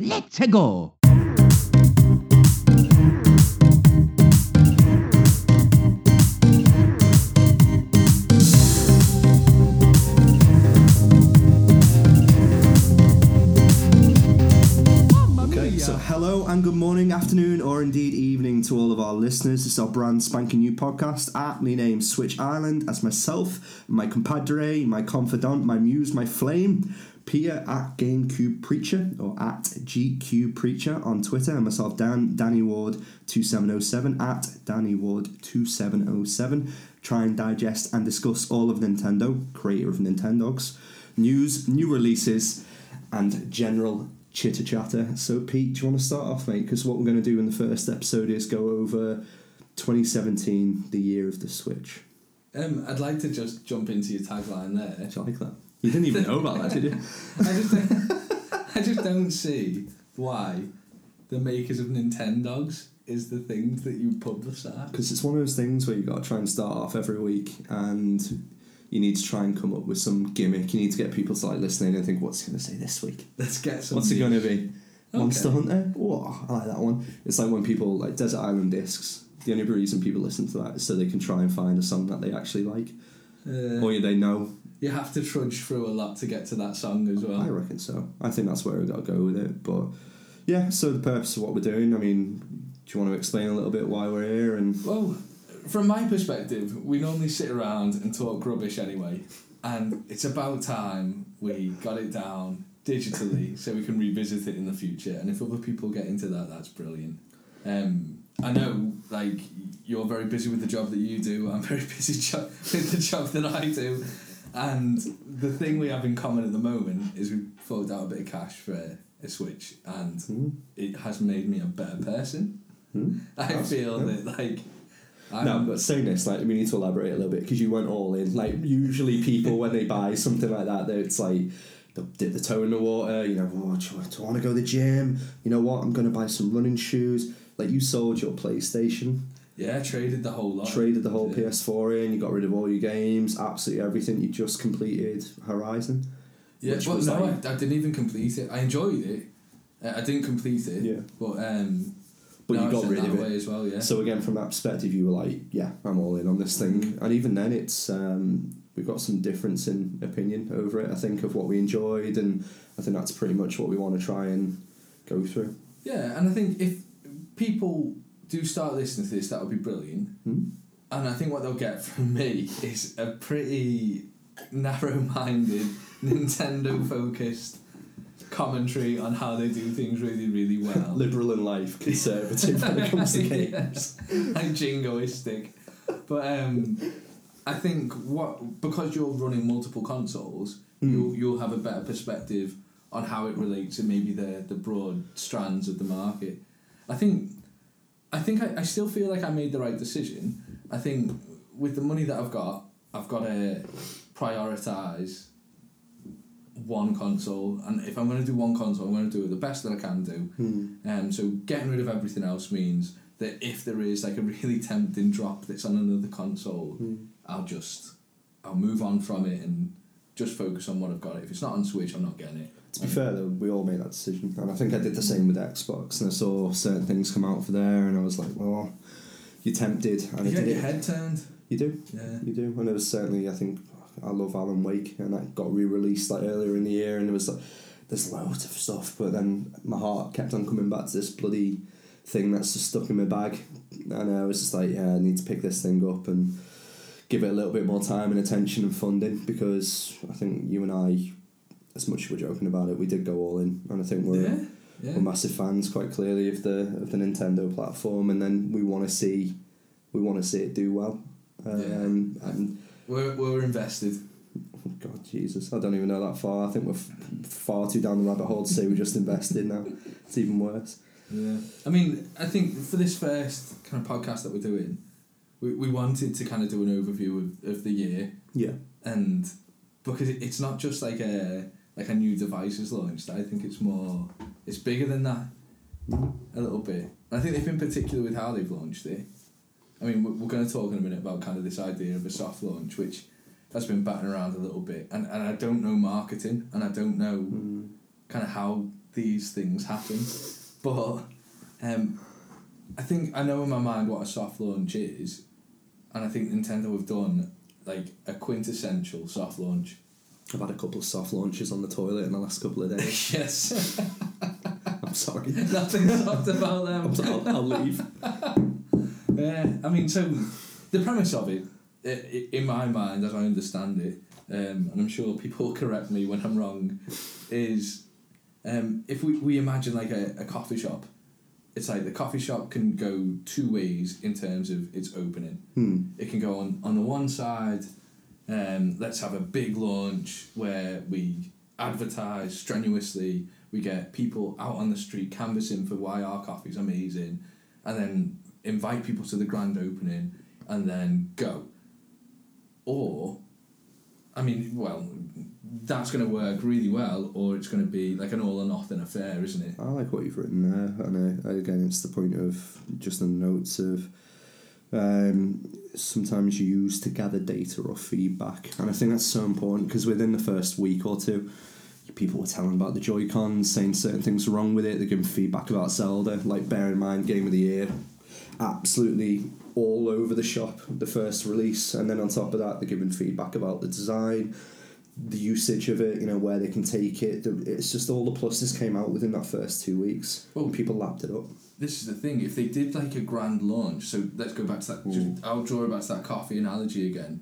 Let's go! Hello and good morning, afternoon, or indeed evening to all of our listeners. This is our brand spanking new podcast at name Switch Island as myself, my compadre, my confidant, my muse, my flame, Pia at GameCube Preacher or at GQ Preacher on Twitter, and myself Dan Danny Ward 2707 at Danny Ward 2707. Try and digest and discuss all of Nintendo, creator of Nintendogs, news, new releases, and general chitter chatter. So, Pete, do you want to start off, mate? Because what we're going to do in the first episode is go over 2017, the year of the Switch. Um, I'd like to just jump into your tagline there. You like that? You didn't even know about that, did you? I just, don't, I just don't see why the makers of Nintendogs is the thing that you publicise. Because it's one of those things where you've got to try and start off every week and you need to try and come up with some gimmick. You need to get people to like listening and think, what's he going to say this week? Let's get some. What's it going to be? Okay. Monster Hunter? Oh, I like that one. It's like when people like Desert Island Discs. The only reason people listen to that is so they can try and find a song that they actually like Uh, or they know. You have to trudge through a lot to get to that song as well. I reckon so. I think that's where we got to go with it. But yeah, so the purpose of what we're doing. I mean, do you want to explain a little bit why we're here? And Well, from my perspective, we normally sit around and talk rubbish anyway, and it's about time we got it down digitally so we can revisit it in the future. And if other people get into that, that's brilliant. Um, I know, like you're very busy with the job that you do. I'm very busy jo- with the job that I do, and the thing we have in common at the moment is we've forked out a bit of cash for a switch, and Hmm? it has made me a better person. Hmm? I That's- feel yeah. that like. I'm, no, but saying this, like, we need to elaborate a little bit because you went all in. Like, usually people when they buy something like that, they- it's like they'll dip the toe in the water. You know, oh, do, I want to go to the gym? You know what? I'm going to buy some running shoes. Like, you sold your PlayStation, Yeah, traded the whole lot. traded the whole Yeah. PS4 in, you got rid of all your games, absolutely everything. You just completed Horizon. Yeah, but no, like- I, I didn't even complete it. I enjoyed it. I didn't complete it. Yeah. But um, But now you got rid of it. as well. Yeah. So again, from that perspective, you were like, "Yeah, I'm all in on this thing." Mm. And even then, it's um, we've got some difference in opinion over it. I think of what we enjoyed, and I think that's pretty much what we want to try and go through. yeah, and I think if people do start listening to this, that would be brilliant. Hmm? And I think what they'll get from me is a pretty narrow-minded, Nintendo-focused commentary on how they do things really, really well. Liberal in life, conservative when it comes to games. like jingoistic. But um, I think what because you're running multiple consoles, Mm. you'll you'll have a better perspective on how it relates and maybe the the broad strands of the market. I think I think I, I still feel like I made the right decision. I think with the money that I've got, I've got to prioritize one console, and if I'm going to do one console, I'm going to do it the best that I can do. Hmm. Um, so getting rid of everything else means that if there is like a really tempting drop that's on another console, Hmm. I'll just I'll move on from it and just focus on what I've got. If it's not on Switch, I'm not getting it. To be fair though, we all made that decision, and I think I did the same with Xbox. And I saw certain things come out for there, and I was like, "Well, you're tempted," and You I get did your it. head turned. You do. Yeah. You do, and there was certainly I think I love Alan Wake, and that got re-released like earlier in the year, and it was like there's loads of stuff, but then my heart kept on coming back to this bloody thing that's just stuck in my bag, and I was just like, yeah, I need to pick this thing up and give it a little bit more time and attention and funding because I think you and I, as much as we're joking about it, we did go all in, and I think we're. yeah. Yeah. We're massive fans, quite clearly, of the of the Nintendo platform, and then we want to see, we want to see it do well. Um, and We're, we're invested. oh God, Jesus, I don't even know that far. I think we're f- far too down the rabbit hole to say we're just invested now. It's even worse. Yeah. I mean, I think for this first kind of podcast that we're doing, we, we wanted to kind of do an overview of, of the year Yeah. and because it's not just like a like a new device is launched. I think it's more it's bigger than that a little bit. And I think they've been particular with how they've launched it. I mean, we're, we're going to talk in a minute about kind of this idea of a soft launch, which has been batting around a little bit, and, and I don't know marketing, and I don't know Mm. kind of how these things happen. But um, I think I know in my mind what a soft launch is, and I think Nintendo have done like a quintessential soft launch. I've had a couple of soft launches on the toilet in the last couple of days. Yes, I'm sorry. nothing soft about them. I'll, I'll leave. Yeah, I mean, so the premise of it, i- in my mind, as I understand it, um, and I'm sure people will correct me when I'm wrong, is um, if we, we imagine like a, a coffee shop, it's like the coffee shop can go two ways in terms of its opening. Hmm. It can go on, on the one side, um, let's have a big launch where we advertise strenuously, we get people out on the street canvassing for why our coffee's amazing, and then invite people to the grand opening, and then go. Or, I mean, well, that's going to work really well, or it's going to be like an all or nothing affair, isn't it? I like what you've written there, and again, it's the point of just the notes of um, sometimes used to gather data or feedback, and I think that's so important because within the first week or two, people were telling about the Joy Cons, saying certain things wrong with it. They're giving feedback about Zelda, like bear in mind, game of the year, absolutely all over the shop. The first release, and then on top of that, they're giving feedback about the design the usage of it, you know, where they can take it. It's just all the pluses came out within that first two weeks. Well- and people lapped it up. this is the thing. If they did like a grand launch, so let's go back to that. Just, mm. I'll draw back to that coffee analogy again.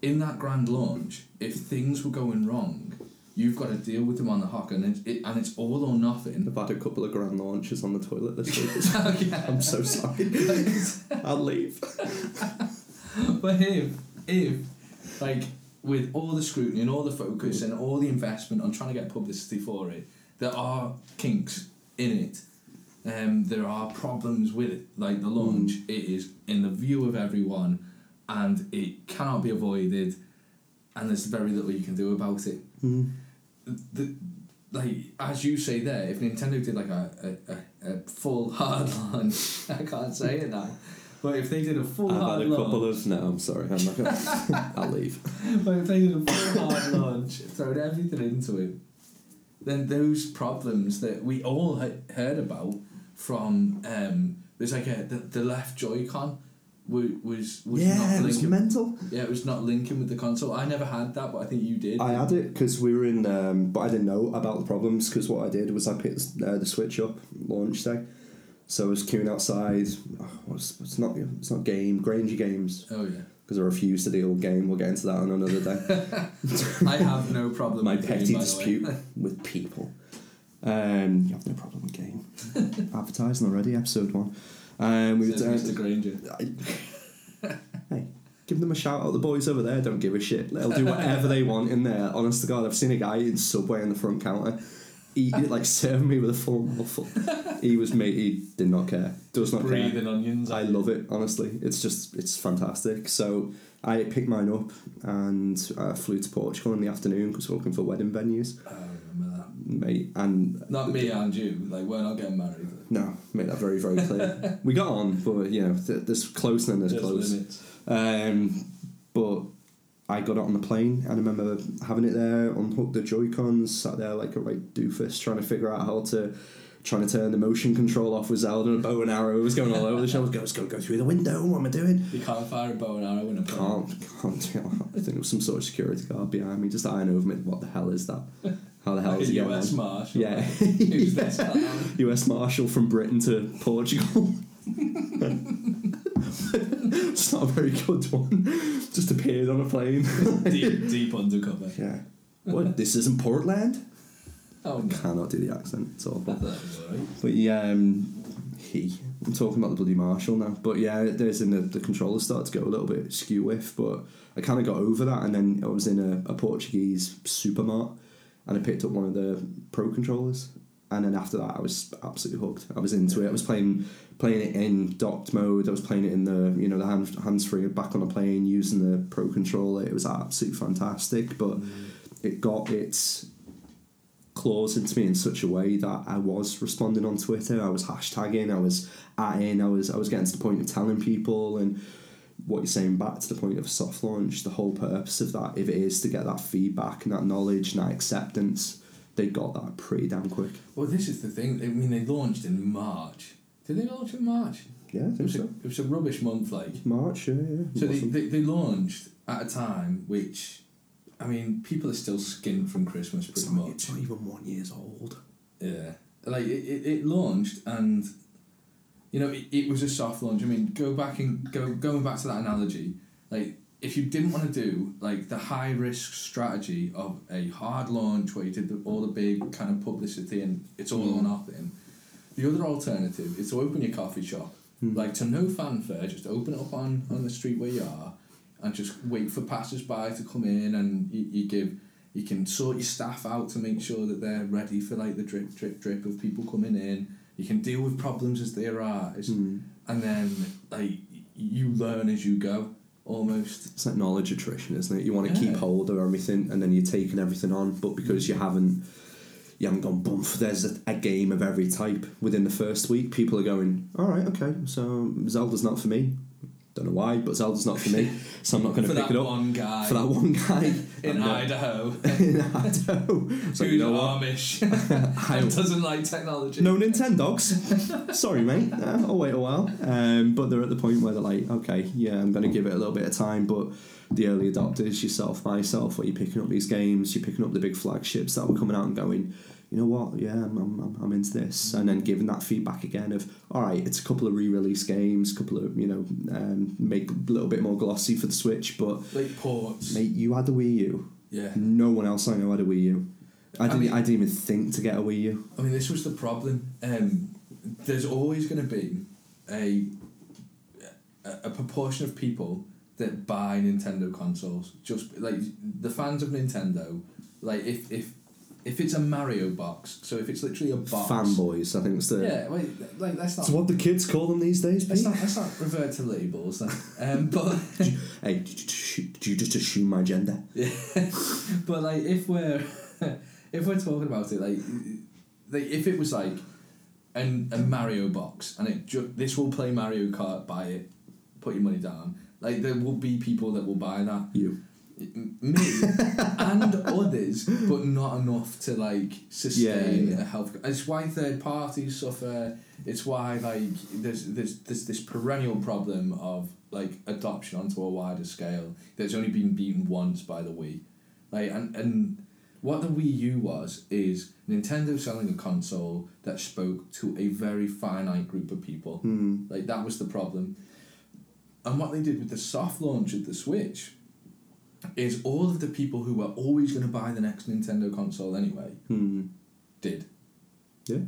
In that grand launch, if things were going wrong, you've got to deal with them on the hawk, and it's, it, and it's all or nothing. I've had a couple of grand launches on the toilet this week. Oh, okay. I'm so sorry. I'll leave. but if if like with all the scrutiny and all the focus and all the investment on trying to get publicity for it, there are kinks in it. Um, there are problems with it, like the launch. It is in the view of everyone, and it cannot be avoided. And there's very little you can do about it. Mm. The, like as you say there, if Nintendo did like a, a, a, a full hard launch, I can't say it now. But if they did a full I've hard had a launch, couple of. No, I'm sorry. I'm not gonna. I'll leave. But if they did a full hard launch, thrown everything into it, then those problems that we all he- heard about from um, there's like a the, the left Joy-Con wa- was was yeah, not it was linking. mental. yeah, it was not linking with the console. I never had that, but I think you did. I had it because we were in, um, but I didn't know about the problems because what I did was I picked uh, the Switch up launch day, so I was queuing outside. Oh, what's, it's not it's not game Granger Games oh yeah, because I refused to deal with game. We'll get into that on another day. I have no problem. My with game, petty way. dispute with people. Um, you have no problem with game. Advertising already, episode one. Um, we were down- Mr. Granger. hey, give them a shout out. The boys over there don't give a shit. They'll do whatever they want in there. Honest to God, I've seen a guy in Subway on the front counter it, like serving me with a full mouthful. He was mate. He did not care. Does not care. Breathing onions. I love it. Honestly, it's just it's fantastic. So I picked mine up and uh, flew to Portugal in the afternoon because we're looking for wedding venues, I remember that. mate. And Not me and you. Like we're not getting married. no, made that very very clear. we got on, but you know, th- there's close and then there's There's close. limits. Um, but I got it on the plane and I remember having it there, unhooked the Joy Cons, sat there like a right doofus trying to figure out how to. Trying to turn the motion control off with Zelda and a bow and arrow It was going all over the was going, "It's going to go through the window. What am I doing? You can't fire a bow and arrow in a plane. Can't, can't. do it. I think it was some sort of security guard behind me, just eyeing over me. What the hell is that? How the hell Like is getting US? Marshal. Yeah. Who's this? US Marshal from Britain to Portugal. It's not a very good one. Just appeared on a plane. deep, deep undercover. yeah. What? This isn't Portland? Oh no. Cannot do the accent. It's I awful. thought it was alright. But yeah, um, he. I'm talking about the bloody Marshal now. But yeah, there's in the, the controller started to go a little bit skew with, but I kind of got over that. And then I was in a, a Portuguese supermart and I picked up one of the pro controllers. And then after that, I was absolutely hooked. I was into it. I was playing playing it in docked mode. I was playing it in the you know the hand, hands free back on a plane using the pro controller. It was absolutely fantastic. But mm. it got its claws into me in such a way that I was responding on Twitter. I was hashtagging. I was atting. I was I was getting to the point of telling people and what you're saying back to the point of soft launch. The whole purpose of that, if it is to get that feedback and that knowledge and that acceptance, they got that pretty damn quick. Well, this is the thing. I mean, they launched in March. Did they launch in March? Yeah, I It think was, a, so. it was a rubbish month, like. March, yeah, yeah. So they, they, they launched at a time which, I mean, people are still skinned from Christmas it's, pretty not, much. it's not even one years old. Yeah. Like, it, it, it launched and, you know, it, it was a soft launch. I mean, go back and go going back to that analogy, like, if you didn't want to do, like, the high risk strategy of a hard launch where you did the, all the big kind of publicity and it's all or Mm. nothing, the other alternative is to open your coffee shop, Hmm. like, to no fanfare, just open it up on, on the street where you are and just wait for passers by to come in and you, you give you can sort your staff out to make sure that they're ready for like the drip drip drip of people coming in you can deal with problems as they arise Mm. and then like you learn as you go almost It's like knowledge attrition, isn't it? You want to keep hold of everything, and then you're taking everything on, but because you haven't, you haven't gone boom. There's a, a game of every type within the first week. People are going, all right, okay, so Zelda's not for me. Don't know why, but Zelda's not for me, so I'm not going to pick it up one guy for that one guy in I'm Idaho in Idaho. So who's you know what? Amish I- and doesn't like technology No Nintendogs. Sorry, mate. Uh, I'll wait a while. Um, but they're at the point where they're like, okay, yeah, I'm going to give it a little bit of time. But the early adopters, yourself, myself, where you're picking up these games, you're picking up the big flagships that were coming out and going, you know what, yeah, I'm, I'm, I'm- into this. And then giving that feedback again of, all right, it's a couple of re-release games, couple of, you know, um, make a little bit more glossy for the Switch. But, like ports mate, you had the Wii U. yeah No one else I know had a Wii U. I didn't, mean- I didn't even think to get a Wii U. I mean, this was the problem. Um, there's always going to be a, a a proportion of people that buy Nintendo consoles. Just like the fans of Nintendo, like if if if it's a Mario box, so if it's literally a box, Fanboys, I think it's the. Yeah, wait, like let's not. It's what the kids call them these days, Let's not, let's not revert to labels, then. um, but Hey, did you, just- did you just assume my gender? Yeah, but like if we're if we're talking about it, like like if it was like an a Mario box and it ju- this will play Mario Kart, buy it, put your money down. Like there will be people that will buy that. You. Me and others, but not enough to like sustain Yeah, yeah. a health. It's why third parties suffer. It's why like there's there's there's this perennial problem of like adoption onto a wider scale that's only been beaten once by the Wii. Like and and what the Wii U was is Nintendo selling a console that spoke to a very finite group of people. Hmm. Like that was the problem. And what they did with the soft launch of the Switch is all of the people who were always going to buy the next Nintendo console anyway Hmm. did. Yeah.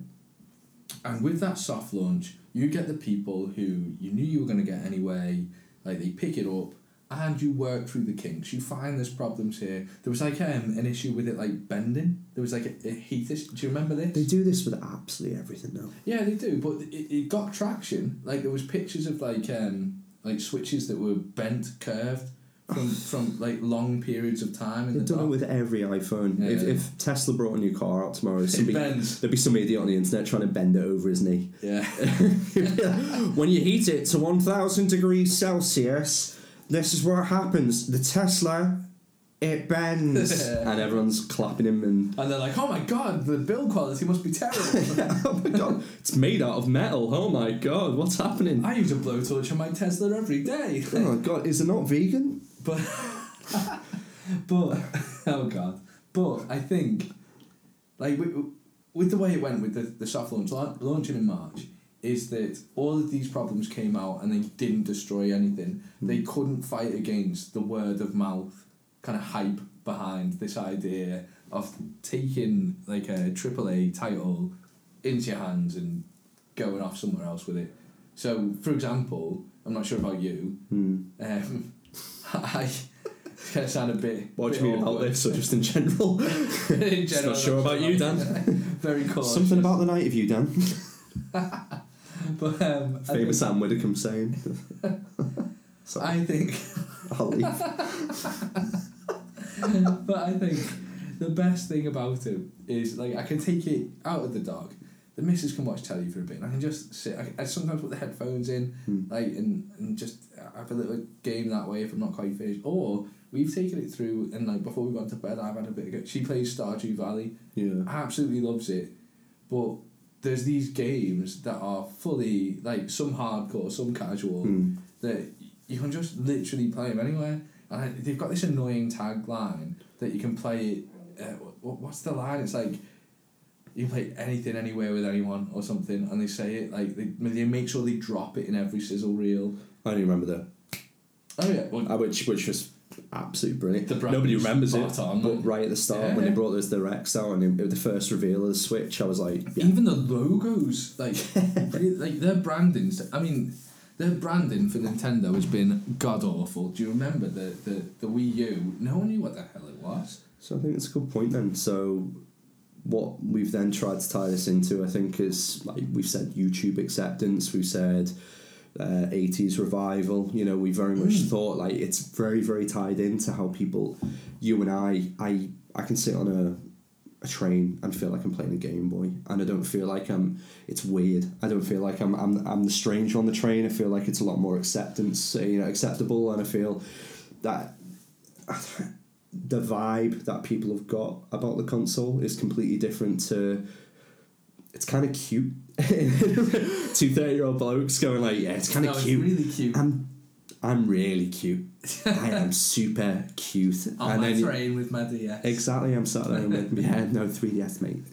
And with that soft launch, you get the people who you knew you were going to get anyway, like they pick it up and you work through the kinks. You find there's problems here. There was like um, an issue with it like bending. There was like a, a heat issue. Do you remember this? They do this with absolutely everything now. Yeah, they do, but it, it got traction. Like there was pictures of like um like switches that were bent, curved from from like long periods of time in They've the done it with every iPhone. Yeah. If, if Tesla brought a new car out tomorrow, It somebody, bends. there'd be some idiot on the internet trying to bend it over his knee. Yeah. when you heat it to 1000 degrees Celsius, this is what happens. The Tesla, it bends. and everyone's clapping him and And they're like, oh my god, the build quality must be terrible. oh my god, it's made out of metal. Oh my god, what's happening? I use a blowtorch on my Tesla every day. Oh my god, is it not vegan? But, but, oh god. But I think, like, with, with the way it went with the, the soft launch, la- launching in March, is that all of these problems came out and they didn't destroy anything. They couldn't fight against the word of mouth kind of hype behind this idea of taking like a AAA title into your hands and going off somewhere else with it. So, for example, I'm not sure about you. Hmm. Um, I it's gonna sound a bit. What do bit you mean about awkward. this, or just in general? in general, not sure about you, Dan. Very cautious. Something about the night of you, Dan. But um, I Famous Sam Widdecombe saying. Sorry, I think, I'll leave. but I think the best thing about it is like I can take it out of the dog, the missus can watch telly for a bit, and I can just sit. I, I sometimes put the headphones in, Hmm. like, and, and just have a little game that way if I'm not quite finished. Or we've taken it through, and like before we got to bed, I've had a bit of. Go. She plays Stardew Valley, Yeah. absolutely loves it, but there's these games that are fully like some hardcore, some casual Hmm. that you can just literally play them anywhere. And I, they've got this annoying tagline that you can play it. Uh, what, what's the line? It's like you play anything, anywhere with anyone or something, and they say it like they, they make sure they drop it in every sizzle reel. I only remember that. Oh yeah, well, Uh, which which was absolutely brilliant. The Nobody remembers it, on, but right at the start Yeah, when they brought those directs out and it, was the first reveal of the Switch, I was like, yeah. even the logos, like like their branding. I mean, their branding for Nintendo has been god awful. Do you remember the, the the Wii U? No one knew what the hell it was. So I think it's a good point then. So what we've then tried to tie this into, I think, is like we've said YouTube acceptance, we've said uh, 80s revival. You know, we very much Mm. thought like it's very, very tied into how people, you and I, I, I can sit on a a train and feel like I'm playing a Game Boy, and I don't feel like I'm. It's weird. I don't feel like I'm. I'm. I'm the stranger on the train. I feel like it's a lot more acceptance, you know, acceptable, and I feel that the vibe that people have got about the console is completely different to. It's kind of cute. Two 30 year old blokes going like, yeah, it's kind No, of it's cute. really cute. I'm, I'm really cute. I am super cute. on my you- train with my DS. Exactly, I'm sat there with my yeah, no 3DS, mate.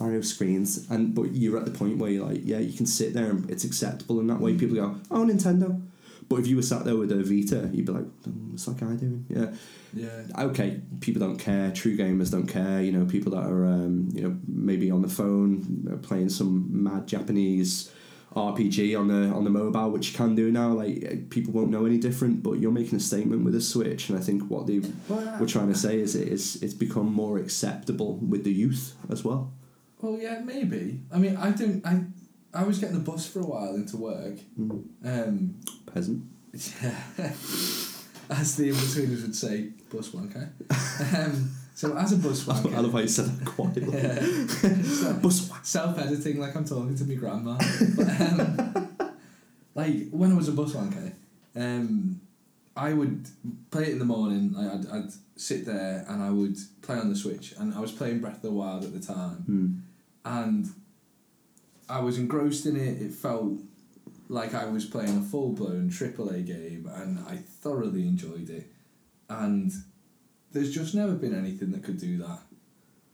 Mario screens, and but you're at the point where you're like, yeah, you can sit there and it's acceptable in that way. Mm. People go, oh, Nintendo. But if you were sat there with a Vita, you'd be like, "Mm, what's that guy doing? Yeah, Yeah. okay. People don't care. True gamers don't care. You know, people that are, um, you know, maybe on the phone uh, playing some mad Japanese RPG on the on the mobile, which you can do now. Like uh, people won't know any different. But you're making a statement with a Switch, and I think what they Well, we're trying to say is it is it's become more acceptable with the youth as well. well, yeah, maybe. I mean, I don't. I I was getting the bus for a while into work. Mm. Um, Peasant. yeah. as the Inbetweeners would say, bus wanker. Um, so as a bus I love how you said that quietly. yeah. Bus self-editing like I'm talking to my grandma. But, um, like when I was a bus wanker, um, I would play it in the morning. Like I'd, I'd sit there and I would play on the Switch, and I was playing Breath of the Wild at the time, Mm. and I was engrossed in it. It felt like I was playing a full-blown AAA game, and I thoroughly enjoyed it. And there's just never been anything that could do that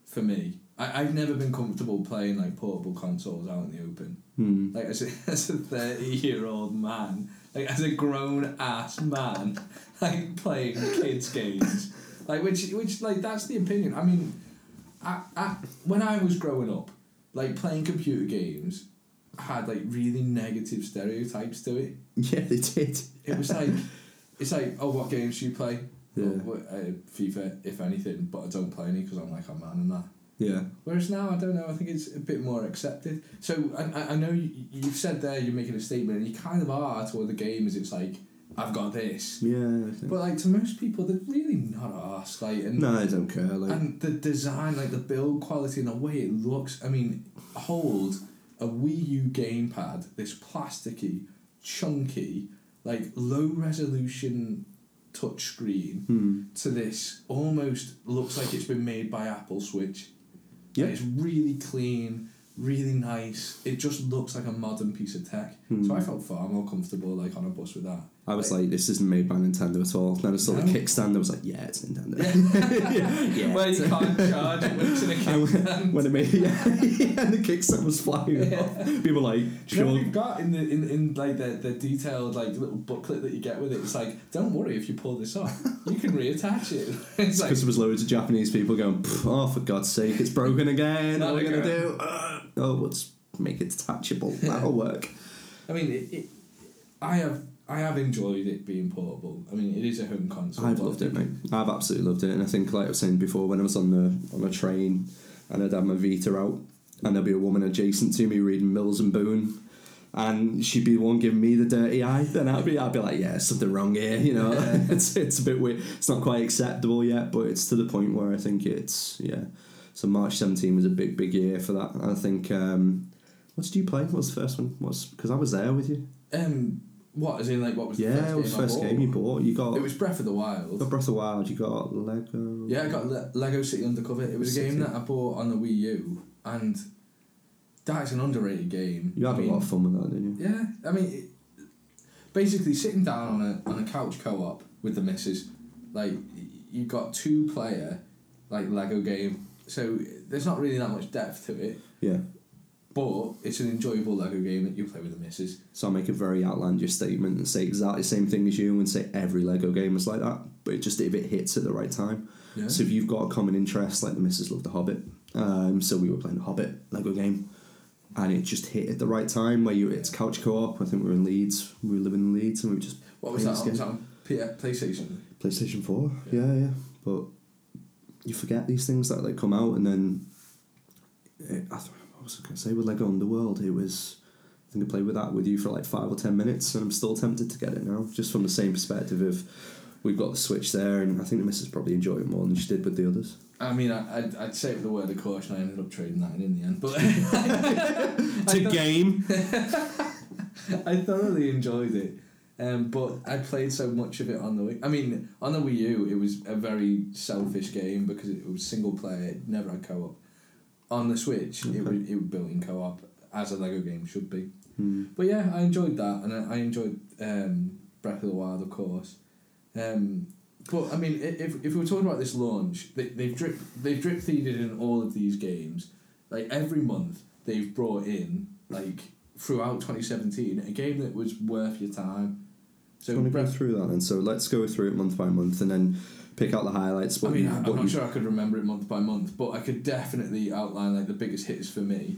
for me. I, I've never been comfortable playing like portable consoles out in the open. Mm. Like as a as a thirty year old man, like as a grown ass man, like playing kids games, like which which like that's the opinion. I mean, I, I when I was growing up, like playing computer games had like really negative stereotypes to it. Yeah, they did. It was like it's like oh what games do you play? Yeah. Uh, FIFA, if anything, but I don't play any because I'm like a man and that. Yeah. Whereas now, I don't know. I think it's a bit more accepted. So I, I- know you, you've said there you're making a statement, and you kind of are toward the game. Is it's like I've got this, Yeah. But like to most people, they're really not asked. Like and no, I don't care. Like, and the design, like the build quality and the way it looks. I mean, hold a Wii U gamepad, this plasticky, chunky, like low resolution touchscreen hmm. to this almost looks like it's been made by Apple Switch. Yeah. Like, it's really clean, really nice. It just looks like a modern piece of tech. Hmm. So I felt far more comfortable like on a bus with that. I was like, this isn't made by Nintendo at all. Then I saw the No. kickstand. I was like, yeah, it's Nintendo. yeah, yeah. Where you can't charge it when it's in kickstand. when it made yeah, yeah, and the kickstand was flying Yeah. off. People were like, Do You know, we've got in the in, in like the, the detailed like little booklet that you get with it? It's like, don't worry if you pull this off, you can reattach it. It's like Because there was loads of Japanese people going, oh, for God's sake, it's broken again. What are we going to Not do? Uh, oh, let's make it detachable. That'll work. I mean, it, it, I have I have enjoyed it being portable. I mean, it is a home console. I've loved it, mate. I've absolutely loved it. And I think, like I was saying before, when I was on the on a train and I'd have my Vita out and there'd be a woman adjacent to me reading Mills and Boon and she'd be the one giving me the dirty eye, then I'd be, I'd be like, yeah, something wrong here, you know. it's, it's a bit weird. It's not quite acceptable yet, but it's to the point where I think it's, yeah. So March 17 was a big, big year for that. I think. Um, what did you play? What was the first one? What's because I was there with you. Um, what as in like what was yeah, the first it was game the first I bought? game you bought. You got It was Breath of the Wild. got Breath of the Wild. You got Lego. Yeah, I got Le- Lego City Undercover. It was a game City. that I bought on the Wii U, and that's an underrated game. You had I a mean, lot of fun with that, didn't you? Yeah, I mean, it, basically sitting down on a on a couch co-op with the missus, like you've got two player, like Lego game. So there's not really that much depth to it, Yeah. But it's an enjoyable Lego game that you play with the missus. So I'll make a very outlandish statement and say exactly the same thing as you and say every Lego game is like that, but it just if it hits at the right time. Yeah. So if you've got a common interest, like the missus loved The Hobbit, um, so we were playing The Hobbit Lego game, and it just hit at the right time where you it's couch co-op. I think we were in Leeds, we were living in Leeds, and we were just what was that? On, was that on P- PlayStation? PlayStation Four. Yeah. Yeah, yeah. But you forget these things that they come out, and then it, I th- was I going to say with Lego Underworld? It was. I think I played with that with you for like five or ten minutes, and I'm still tempted to get it now, just from the same perspective of we've got the Switch there, and I think the missus probably enjoyed it more than she did with the others. I mean, I, I'd, I'd say it with a word of caution. I ended up trading that in in the end, but To game. I thoroughly enjoyed it. Um, but I played so much of it on the Wii. I mean, on the Wii U, it was a very selfish game because it was single player. It never had co op. On the Switch, it Okay. was it was built in co op as a Lego game should be. Hmm. But yeah, I enjoyed that, and I, I enjoyed um, Breath of the Wild, of course. Um, but I mean, if, if we were talking about this launch, they, they've drip they've drip feeded in all of these games. Like every month, they've brought in like throughout twenty seventeen a game that was worth your time. So So I want to go through that, and so let's go through it month by month, and then pick out the highlights. I mean, you, I'm not you- sure I could remember it month by month, but I could definitely outline like the biggest hits for me.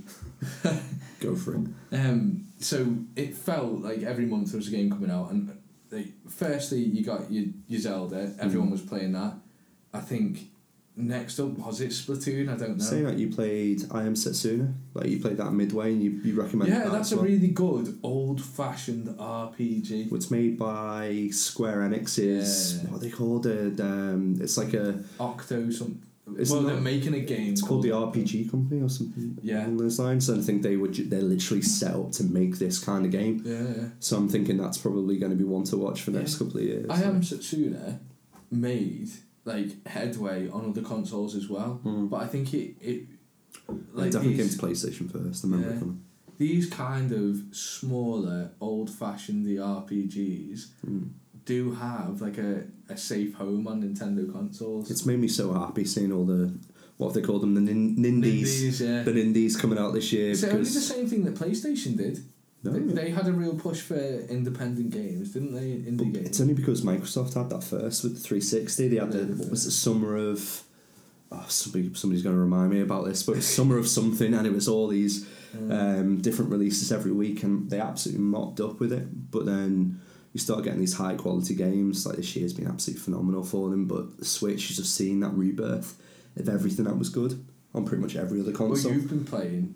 Go for it. Um, so it felt like every month there was a game coming out, and like, firstly you got your, your Zelda. Everyone Mm. was playing that. I think next up was it Splatoon. I don't know. Saying that you played I Am Setsuna, like you played that midway, and you, you recommended yeah, that that's a well. really good old fashioned RPG. It's made by Square Enix. Is Yeah. what are they called it? Um, it's like a. Octo some. It's well, not- they're making a game. It's called the RPG Company or something Yeah. along those lines. And I think they would they're literally set up to make this kind of game. Yeah, yeah. So I'm thinking that's probably going to be one to watch for the next couple of years. I am Setsuna made like headway on other consoles as well, Mm. but I think it it It definitely these- came to PlayStation first. I remember Yeah. coming. these kind of smaller, old fashioned the RPGs Mm. do have like a, a safe home on Nintendo consoles. It's made me so happy seeing all the what have they called them the nin- nindies, Indies, yeah. the nindies coming out this year. It's only the same thing that PlayStation did. No, They, they had a real push for independent games, didn't they? Indie but games. it's only because Microsoft had that first with the 360. They had the what was the summer of. Oh, somebody, somebody's going to remind me about this, but summer of something, and it was all these um, different releases every week, and they absolutely mopped up with it. But then you start getting these high quality games. Like this year's been absolutely phenomenal for them. But the Switch has just seen that rebirth of everything that was good on pretty much every other console. well, you've been playing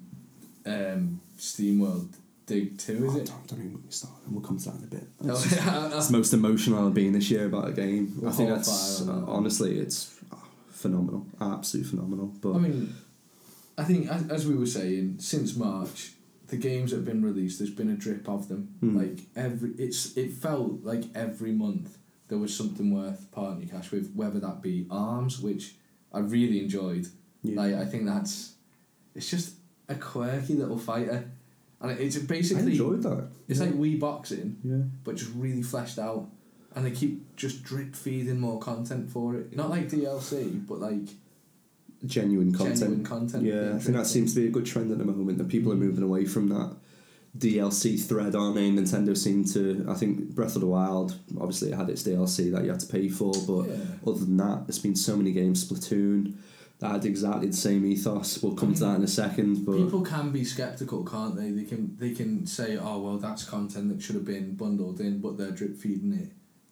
um, SteamWorld Dig 2, is Oh, it? Don't, don't even started. We'll come to that in a bit. Oh, It's, just- it's the most emotional I've been this year about a game. I think that's uh, honestly, it's uh, phenomenal, absolutely phenomenal. But I mean, I think as, as we were saying, since March, the games that have been released, there's been a drip of them. Hmm. Like every, it's it felt like every month there was something worth parting your cash with, whether that be Arms, which I really enjoyed. yeah. Like I think that's, it's just a quirky little fighter, and it- it's I basically enjoyed that. it's yeah. like Wii boxing, yeah. but just really fleshed out. And they keep just drip feeding more content for it. Not like DLC, but like genuine content. genuine content. Yeah, I think that seems to be a good trend at the moment. That people are Mm. moving away from that DLC thread, aren't they? Nintendo seem to. I think Breath of the Wild, obviously, it had its DLC that you had to pay for, but Yeah. other than that, there's been so many games. Splatoon, that had exactly the same ethos. We'll come to that in a second, but People can be skeptical, can't they? They can they can say, "Oh well, that's content that should have been bundled in," but they're drip feeding it,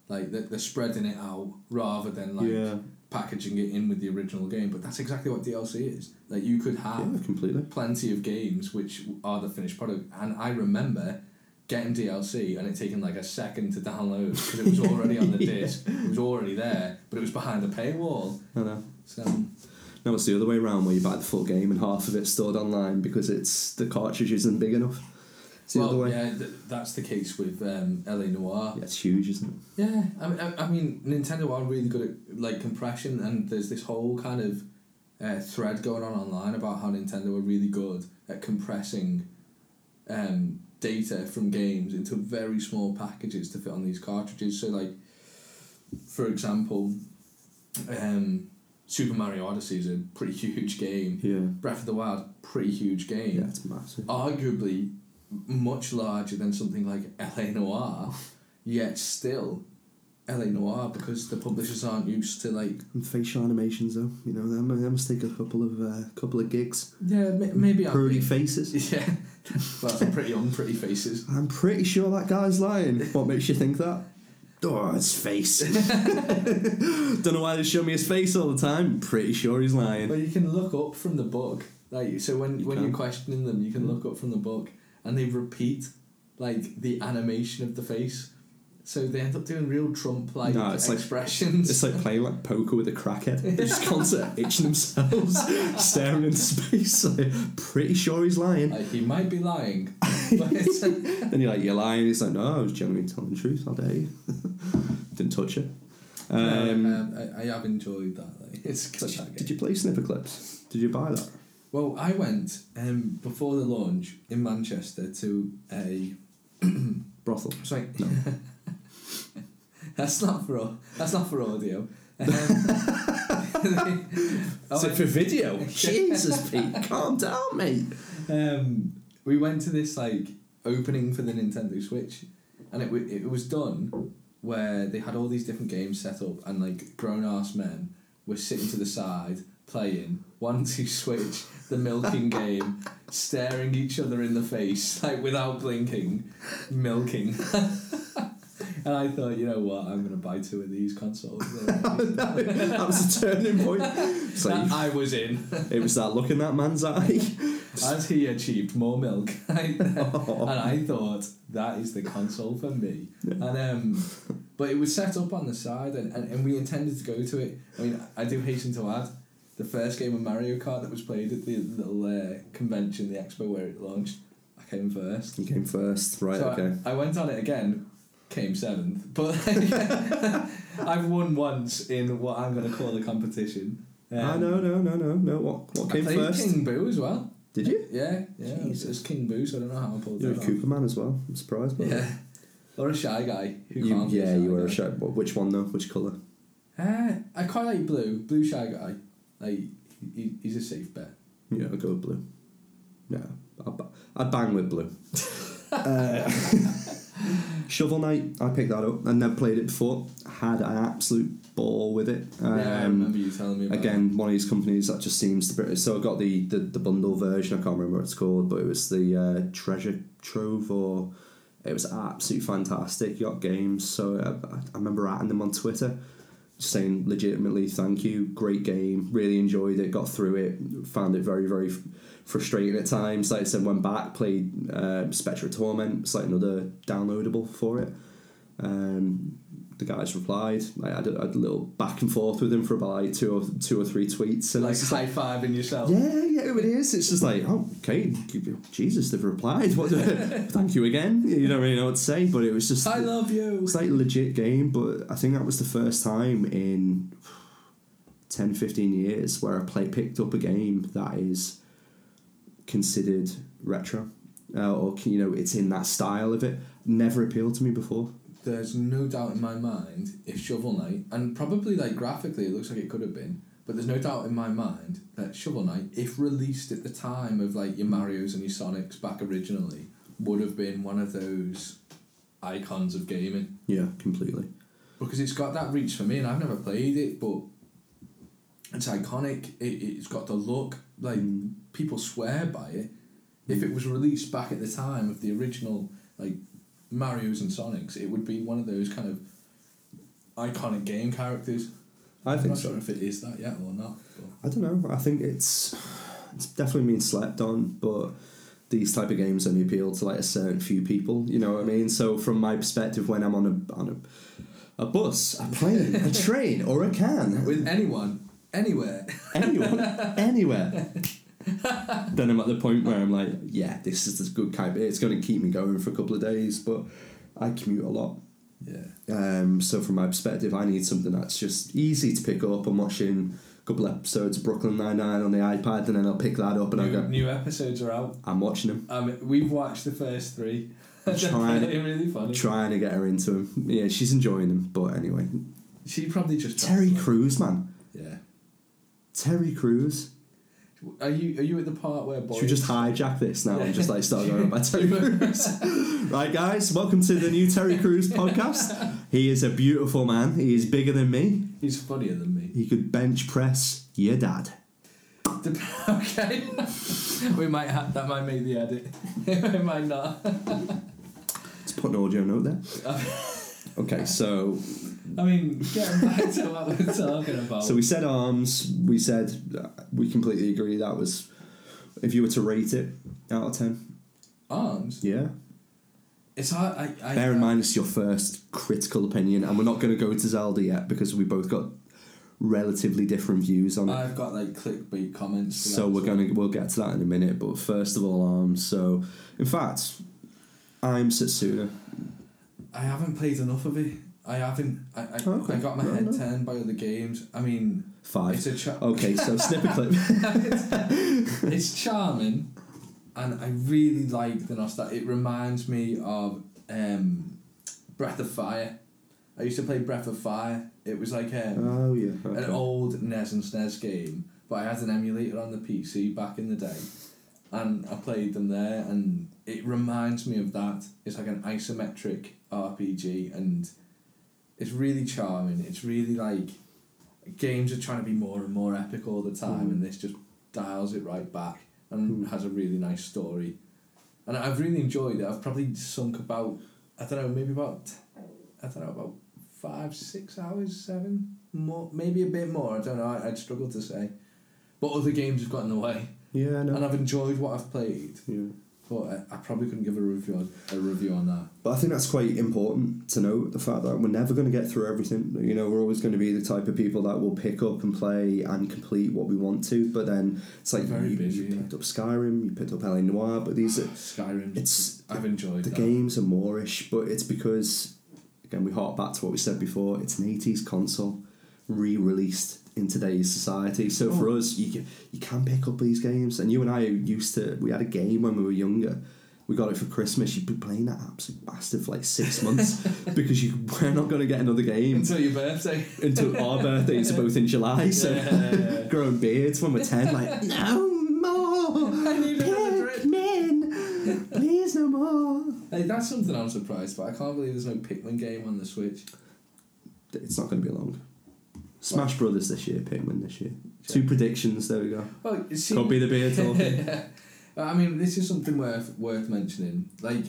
like they're, they're spreading it out rather than like yeah, packaging it in with the original game. But that's exactly what DLC is. Like you could have yeah, completely. plenty of games which are the finished product, and I remember getting DLC and it taking like a second to download because it was already on the Yeah. disc. It was already there, but it was behind a paywall. I know. So No, it's the other way around where you buy the full game and half of it's stored online because it's the cartridge isn't big enough. It's the well, other way. yeah, th- that's the case with um, LA Noire. Yeah, it's huge, isn't it? Yeah, I mean, I, I mean, Nintendo are really good at like compression, and there's this whole kind of uh, thread going on online about how Nintendo are really good at compressing um, data from games into very small packages to fit on these cartridges. So, like, for example, um, Super Mario Odyssey is a pretty huge game. Yeah. Breath of the Wild, pretty huge game Yeah, it's massive. arguably much larger than something like LA Noire, yet still LA Noire because the publishers aren't used to like And facial animations, though, you know, them must take a couple of uh, couple of gigs. yeah m- maybe Pretty faces. yeah well pretty unpretty faces I'm pretty sure that guy's lying. What makes you think that? Oh, his face. Don't know why they show me his face all the time. Pretty sure he's lying. but you can look up from the book like so when You when can. you're questioning them you can hmm. look up from the book and they repeat like the animation of the face so they end up doing real Trump like No, it's like- expressions It's like playing like poker with a crackhead. They're just constantly itching themselves, staring into space. Like, pretty sure he's lying. like he might be lying Then you're like, you're lying. He's like, no, I was genuinely telling the truth. How dare you? Didn't touch it. Um, um, I, I have enjoyed that. Like, it's did, you, did you play Snipperclips? Did you buy that? Well, I went um, before the launch in Manchester to a. Brothel. Sorry, No. that's not for that's not for audio. Um, Is for video? Jesus, Pete, calm down, mate. um, we went to this like opening for the Nintendo Switch, and it wa- it was done where they had all these different games set up, and like grown ass men were sitting to the side playing one two switch the milking game, staring each other in the face like without blinking, milking. And I thought, you know what, I'm gonna buy two of these consoles. that was a turning point. It's like, I was in. it was that look in that man's eye. As he achieved more milk, and Oh. I thought that is the console for me. And um, but it was set up on the side, and, and, and we intended to go to it. I mean, I do hasten to add, the first game of Mario Kart that was played at the little uh, convention, the expo where it launched, I came first. You came first, right? so okay. I, I went on it again, came seventh, but I've won once in what I'm going to call a competition. ah, no, no, no, no, no. What, what I came played first? King Boo as well. Did you? Yeah, yeah. Jesus. it was King Boo, so I don't know how I pulled You're a that off. Cooper man as well. I'm surprised by Yeah. Or a shy guy who. You, can't yeah, you were a shy. Which one though? Which colour? Uh, I quite like blue. Blue shy guy. Like he, he's a safe bet. Yeah, I'll go with blue. Yeah, I'd, I'd bang with blue. uh, Shovel Knight, I picked that up. I'd never played it before. Had an absolute ball with it. Um, yeah, I remember you telling me about again, one of these companies that just seems to be. So I got the, the, the bundle version. I can't remember what it's called, but it was the uh, Treasure Trove, or it was absolutely fantastic. You got games. So I, I remember atting them on Twitter, saying legitimately thank you, great game, really enjoyed it, got through it, found it very very frustrating at times. Like I said, went back, played uh, Specter of Torment. It's like another downloadable for it. Um, the guys replied. I had a, had a little back and forth with him for about like two or two or three tweets, and like it's just like, high fiving yourself. yeah, yeah, it is. It's just like, oh, okay, Jesus, they've replied. What? thank you again. You don't really know what to say, but it was just. I love you. It's like a legit game, but I think that was the first time in 10, 15 years where I play picked up a game that is considered retro. Uh, or you know, it's in that style of it. Never appealed to me before. There's no doubt in my mind if Shovel Knight, and probably like graphically it looks like it could have been, but there's no doubt in my mind that Shovel Knight, if released at the time of like your Mario's and your Sonics back originally, would have been one of those icons of gaming. Yeah, completely. because it's got that reach for me, and I've never played it, but it's iconic. It, it's got the look like people swear by it. If it was released back at the time of the original like Mario's and Sonics, it would be one of those kind of iconic game characters. I I'm think not so. sure if it is that yet or not. but- I don't know. I think it's it's definitely been slept on, but these type of games only appeal to like a certain few people. You know what I mean? So from my perspective, when I'm on a on a a bus, a plane, a train, or a can, With anyone, Anywhere. anyone, anywhere. then I'm at the point where I'm like, yeah, this is a good kind. It's going to keep me going for a couple of days, but I commute a lot. Yeah. Um, so from my perspective, I need something that's just easy to pick up. I'm watching a couple episodes of Brooklyn Nine Nine on the iPad, and then I'll pick that up and I'll New, go. new episodes are out. I'm watching them, Um, we've watched the first three. Trying- really funny. trying to get her into them. Yeah, she's enjoying them, but anyway, She probably just Terry Crews, man, Yeah. Terry Crews. Are you are you at the part where boys? Should we just hijack this now and just like start going about Terry Yeah. Crews? right, guys, welcome to the new Terry Crews podcast. He is a beautiful man. He is bigger than me. He's funnier than me. He could bench press your dad. okay. we might have that might make the edit. it might not. Let's put an audio note there. Okay, so I mean, getting back to what we're talking about. so we said arms. We said uh, we completely agree that was. If you were to rate it out of ten, arms. yeah. It's hard. I, I, Bear in mind it's your first critical opinion, and we're not going to go to Zelda yet because we both got relatively different views on it. I've got like clickbait comments. So we're well. gonna we'll get to that in a minute. But first of all, arms. So, in fact, I'm Setsuna. I haven't played enough of it. I haven't. I, I, Okay. I got my head turned by other games. I mean, Five. it's a cha- Okay, so Snipperclip. it's charming, and I really like the nostalgia. It reminds me of um, Breath of Fire. I used to play Breath of Fire. It was like um, Oh yeah. an old NES and SNES game, but I had an emulator on the PC back in the day, and I played them there, and it reminds me of that. It's like an isometric RPG, and it's really charming. It's really like games are trying to be more and more epic all the time, Mm. and this just dials it right back and Mm. has a really nice story. And I've really enjoyed it. I've probably sunk about I don't know maybe about I don't know about five six hours seven more maybe a bit more I don't know I, I'd struggle to say, but other games have got in the way, Yeah, and. I've enjoyed what I've played. Yeah. But I, I probably couldn't give a review on a review on that. But I think that's quite important to note the fact that we're never going to get through everything. You know, we're always going to be the type of people that will pick up and play and complete what we want to. But then it's like Very you, busy, you picked up Skyrim, you picked up LA Noire, but these are Skyrim. It's- I've enjoyed the that. games are moorish, But it's because again we hark back to what we said before. It's an eighties console, re-released in today's society. So for Oh. us, you can, you can pick up these games. And you and I used to. We had a game when we were younger. We got it for Christmas. You'd be playing that absolute bastard for like six months because you we're not going to get another game until your birthday. until our birthdays are both in July. So Yeah. growing beards when we're ten, like no more. I need. Pikmin, please no more. Hey, that's something I'm surprised by. I can't believe there's no Pikmin game on the Switch. It's not going to be long. Smash Brothers this year, Pikmin this year. Two predictions. There we go. Well, see, Could be the beer talking. I mean, this is something worth worth mentioning. Like,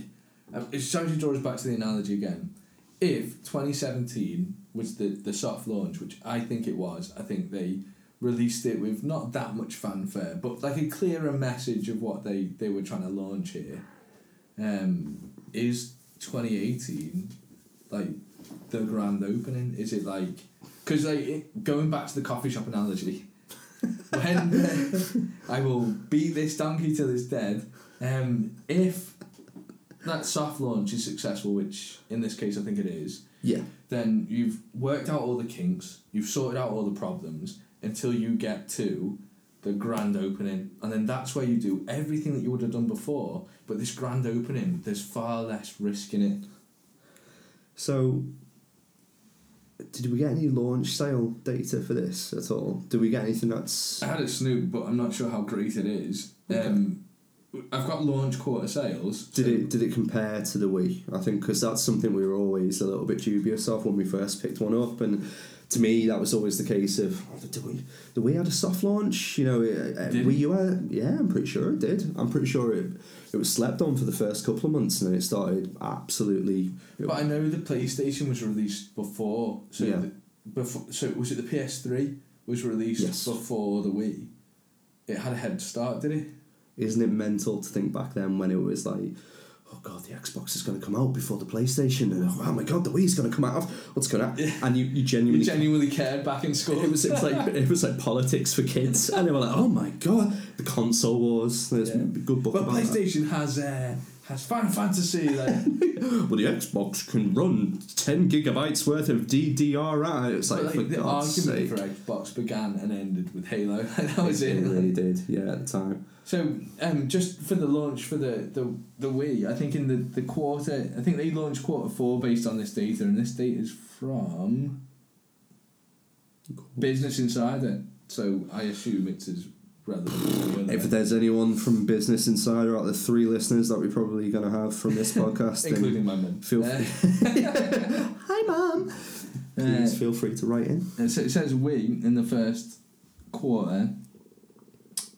um, it draw us back to the analogy again. If 2017 was the, the soft launch, which I think it was, I think they released it with not that much fanfare, but like a clearer message of what they, they were trying to launch here. Um, is 2018 like the grand opening? Is it like because like going back to the coffee shop analogy, when I will beat this donkey till it's dead. Um, if that soft launch is successful, which in this case I think it is, Yeah. then you've worked out all the kinks, you've sorted out all the problems until you get to the grand opening, and then that's where you do everything that you would have done before. But this grand opening, there's far less risk in it. So, did we get any launch sale data for this at all? Did we get anything that's I had a snoop, but I'm not sure how great it is. Um, I've got launch quarter sales. Did so- it did it compare to the Wii? I think because that's something we were always a little bit dubious of when we first picked one up, and to me that was always the case of oh, the Wii. The Wii had a soft launch, you know. uh, uh, Did Wii it? U, had- yeah, I'm pretty sure it did. I'm pretty sure it it was slept on for the first couple of months, and then it started absolutely. But I know the PlayStation was released before. So Yeah. the, before, so was it the PS3 was released Yes. before the Wii? It had a head start, did it? Isn't it mental to think back then when it was like, oh god, the Xbox is going to come out before the PlayStation, and oh my god, the Wii's going to come out. What's going to? happen? And you, you You genuinely. genuinely cared back in school. it was, it was like it was like politics for kids, and they were like, "Oh my god, the console wars." There's Yeah. a good book but about that. PlayStation has uh, has Final Fantasy. Like, Well, the Xbox can run ten gigabytes worth of DDR. It's like, but, for the God's argument sake. for Xbox began and ended with Halo. that was it it. really did, yeah, at the time. So, um, just for the launch for the, the, the Wii, I think in the, the quarter, I think they launched quarter four based on this data, and this data is from Business Insider. So I assume it's as relevant. If there's anyone from Business Insider out the three listeners that we're probably going to have from this podcast, including my mum. feel Uh, hi, mum. Please uh, feel free to write in. so it says we in the first quarter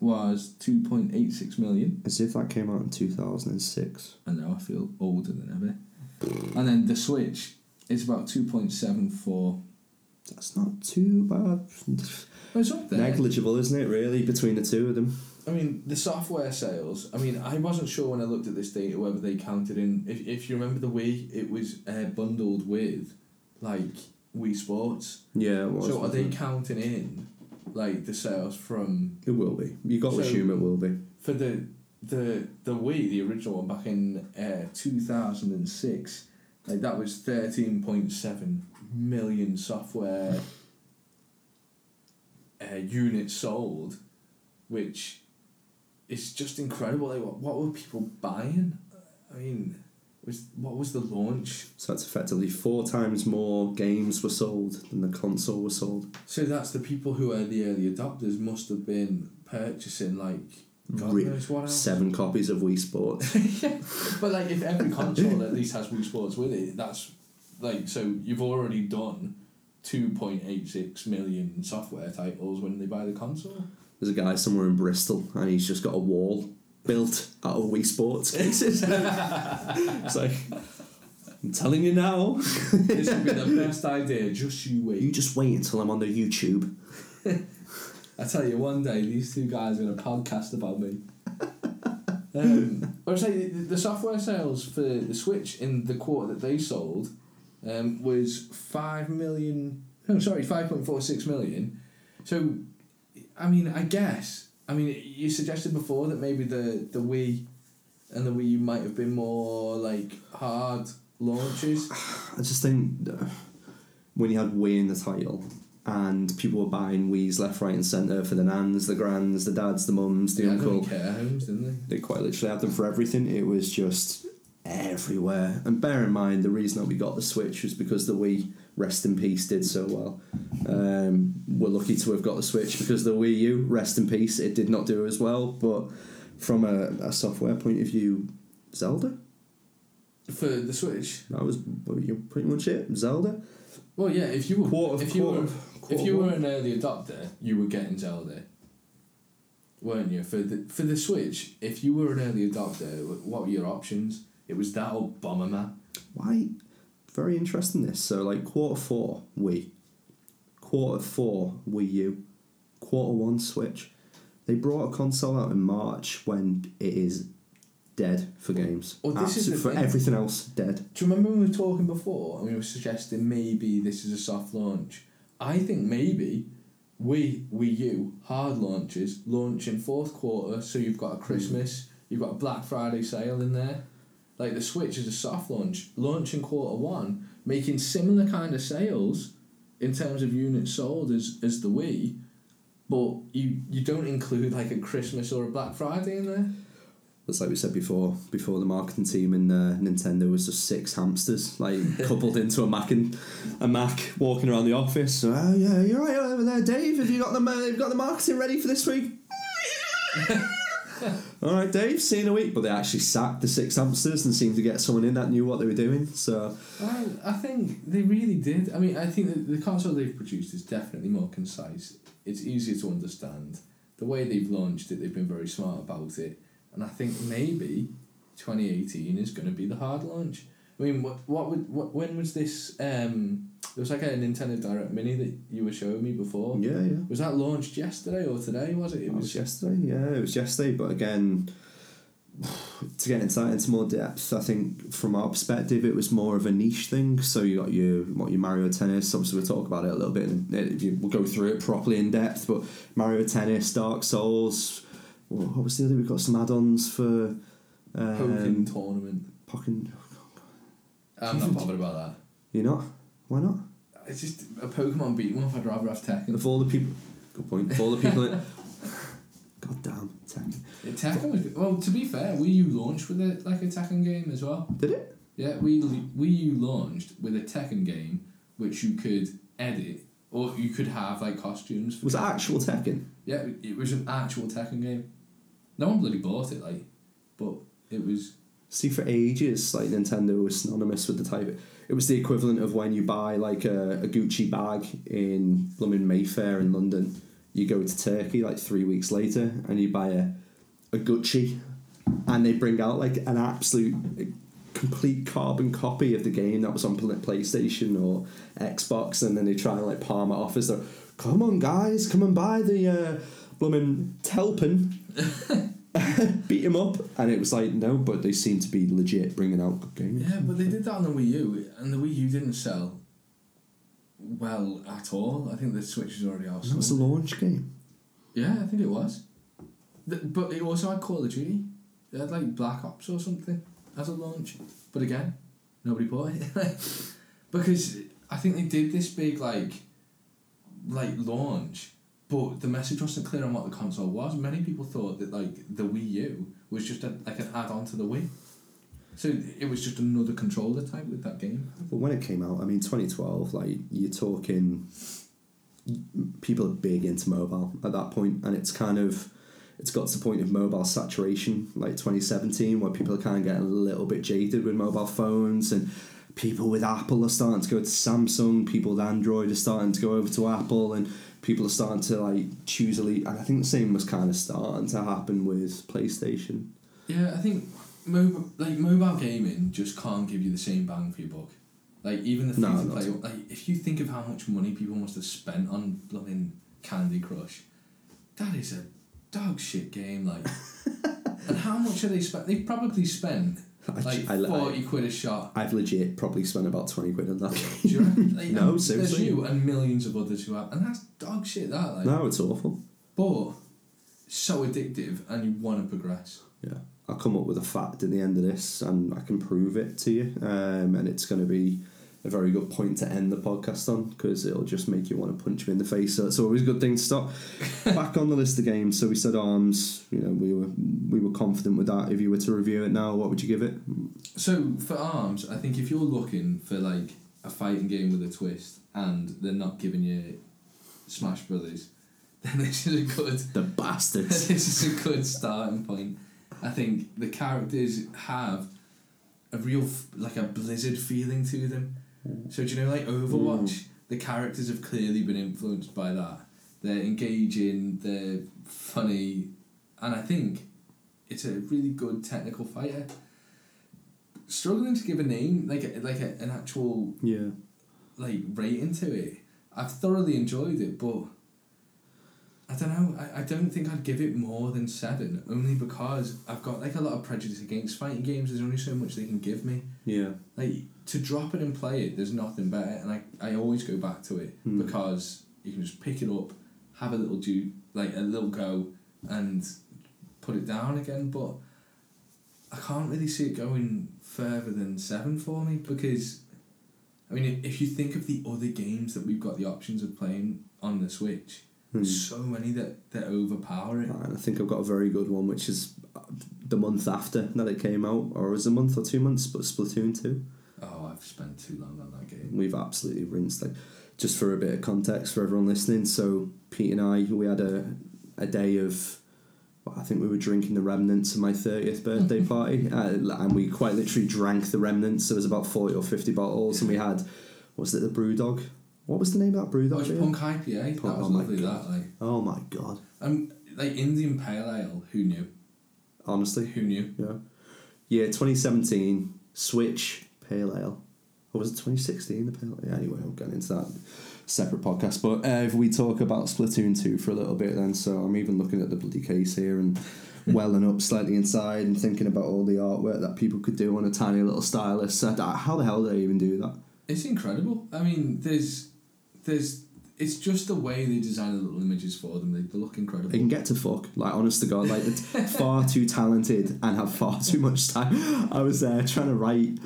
was two point eight six million. As if that came out in 2006. I know I feel older than ever. And then the Switch is about two point seven four. That's not too bad. Up there. Negligible, isn't it, really, between the two of them? I mean, the software sales. I mean, I wasn't sure when I looked at this data whether they counted in. If, if you remember the Wii, it was uh, bundled with like Wii Sports. Yeah, it was. so are they it? counting in like the sales from It will be. you got to So- assume it will be. for the the the Wii, the original one back in uh, two thousand and six? Like that was thirteen point seven million software uh, units sold, which is just incredible. Like, what, what were people buying? I mean, was what was the launch? So that's effectively four times more games were sold than the console was sold. So that's the people who are the early adopters must have been purchasing like God Re- knows what else. Seven copies of Wii Sports. yeah, but like if every console at least has Wii Sports with it, that's like so you've already done two point eight six million software titles when they buy the console. There's a guy somewhere in Bristol and he's just got a wall built out of Wii Sports cases. it's like, I'm telling you now. this would be the best idea. Just you wait. You just wait until I'm on the YouTube. I tell you, one day these two guys are gonna podcast about me. Um, I would say the, the software sales for the Switch in the quarter that they sold um, was five million. Oh, sorry, five point four six million. So, I mean, I guess. I mean, you suggested before that maybe the the Wii and the Wii U might have been more like hard launches. I just think when you had Wii in the title and people were buying Wii's left, right, and centre for the nans, the grands, the dads, the mums, the them uncle. care homes, didn't they? They quite literally had them for everything. It was just everywhere. And bear in mind, the reason that we got the Switch was because the Wii, rest in peace, did so well. Um, we're lucky to have got the Switch because the Wii U, rest in peace, it did not do as well. But from a, a software point of view, Zelda. For the Switch. That was pretty much it. Zelda. Well, yeah. If you were Quarter if you quarter, were quarter if you were an early adopter, you were getting Zelda, weren't you? For the for the Switch, if you were an early adopter, what were your options? It was that or Bomberman. Why? Very interesting. This so like quarter four Wii, quarter four Wii U, quarter one Switch. They brought a console out in March when it is dead for games. Well, this is the for thing. everything else dead. Do you remember when we were talking before and we were suggesting maybe this is a soft launch? I think maybe we Wii U hard launches launch in fourth quarter, so you've got a Christmas, mm. you've got a Black Friday sale in there. Like the Switch is a soft launch, launch in quarter one, making similar kind of sales in terms of units sold as, as the Wii, but you you don't include like a Christmas or a Black Friday in there. It's like we said before. Before the marketing team in uh, Nintendo was just six hamsters, like coupled into a Mac and a Mac, walking around the office. So, oh yeah, you're right over there, Dave. Have you got the have you got the marketing ready for this week? All right, Dave. See you in a week. But they actually sacked the six hamsters and seemed to get someone in that knew what they were doing. So I, I think they really did. I mean, I think that the console they've produced is definitely more concise. It's easier to understand. The way they've launched it, they've been very smart about it. And I think maybe 2018 is going to be the hard launch. I mean, what what would what when was this? Um, there was like a Nintendo Direct Mini that you were showing me before. yeah, yeah. Was that launched yesterday or today? Was it? It It was yesterday. Yeah, it was yesterday. But again, to get into that into more depth, I think from our perspective, it was more of a niche thing. So you got your what your Mario Tennis. Obviously, we'll talk about it a little bit. And we'll go through it properly in depth. But Mario Tennis, Dark Souls. What was the other? We've got some add-ons for. Um, Pokken tournament. Pokken. I'm not bothered about that. You're not. Why not? It's just a Pokemon beat 'em up. I'd rather have Tekken. Of all the people, good point. Of all the people, that, God damn, Tekken. Yeah, Tekken was. Well, to be fair, Wii U launched with a like a Tekken game as well. Did it? Yeah, Wii Wii U launched with a Tekken game which you could edit or you could have like costumes. For Was it actual Tekken? Yeah, it was an actual Tekken game. No one bloody bought it, like, but it was. See, for ages, like Nintendo was synonymous with the type. It was the equivalent of when you buy like a, a Gucci bag in blooming Mayfair in London. You go to Turkey like three weeks later and you buy a, a Gucci, and they bring out like an absolute complete carbon copy of the game that was on PlayStation or Xbox, and then they try and like palm it off as though, come on guys, come and buy the uh, blooming Telpin. beat him up, and it was like no, but they seem to be legit bringing out good games. Yeah, but they did that on the Wii U, and the Wii U didn't sell well at all. I think the Switch is already out. that was the launch game. Yeah, I think it was. The, but it also had Call of Duty. It had like Black Ops or something as a launch. But again, nobody bought it. because I think they did this big like like launch, but the message wasn't clear on what the console was. Many people thought that like the Wii U was just a, like an add on to the Wii. So it was just another controller type with that game. But when it came out, I mean, 2012, like you're talking, people are big into mobile at that point, and it's kind of. It's got to the point of mobile saturation, like 2017, where people are kind of getting a little bit jaded with mobile phones, and people with Apple are starting to go to Samsung, people with Android are starting to go over to Apple, and people are starting to like choose elite. And I think the same was kind of starting to happen with PlayStation. Yeah, I think mobile like mobile gaming just can't give you the same bang for your buck. Like even the free No, to play, like if you think of how much money people must have spent on blooming Candy Crush, that is a dog shit game. Like, and how much have they spent? They probably spent I- like I- forty quid a shot. I've legit probably spent about 20 quid on that Do you reckon? Like, No, seriously. There's you and millions of others who have, and that's dog shit. That like, No, it's awful. but so addictive, and you want to progress. Yeah. I'll come up with a fact at the end of this and I can prove it to you. Um, and it's going to be a very good point to end the podcast on because it'll just make you want to punch me in the face. So it's always a good thing to stop. Back on the list of games. So we said arms. You know, we were we were confident with that. If you were to review it now, what would you give it? So for arms, I think if you're looking for like a fighting game with a twist and they're not giving you Smash Brothers, then this is a good The bastards. this is a good starting point. I think the characters have a real like a Blizzard feeling to them. So do you know like Overwatch? Mm. The characters have clearly been influenced by that. They're engaging, they're funny, and I think it's a really good technical fighter. Struggling to give a name like a, like a, an actual yeah. like rating to it. I've thoroughly enjoyed it, but I don't know. I, I don't think I'd give it more than seven, only because I've got like a lot of prejudice against fighting games. There's only so much they can give me. Yeah. Like to drop it and play it, there's nothing better, and I, I always go back to it Hmm. because you can just pick it up, have a little do like a little go, and put it down again. But I can't really see it going further than seven for me because, I mean, if you think of the other games that we've got the options of playing on the Switch, Hmm. so many that that overpower it. And I think I've got a very good one, which is the month after that it came out, or it was a month or two months, but Splatoon 2. I've spent too long on that game. we've absolutely rinsed like just for a bit of context for everyone listening so pete and i we had a, a day of well, i think we were drinking the remnants of my 30th birthday party uh, and we quite literally drank the remnants there was about 40 or 50 bottles and we had was it the BrewDog what was the name of that brew Oh, dog it's? Punk IPA. Punk- that was oh my lovely. God. That like, oh my god um, like Indian Pale Ale. Who knew? honestly Who knew? yeah yeah 2017 switch pale ale or was it 2016 the ale anyway I'm getting into that separate podcast but uh, if we talk about splatoon 2 for a little bit then so i'm even looking at the bloody case here and welling up slightly inside and thinking about all the artwork that people could do on a tiny little stylus. Uh, how the hell do they even do that? It's incredible. I mean, there's, there's, it's just the way they design the little images for them. They, they look incredible. They can get to fuck. Like, honest to God, like, it's far too talented and have far too much time. I was there trying to write,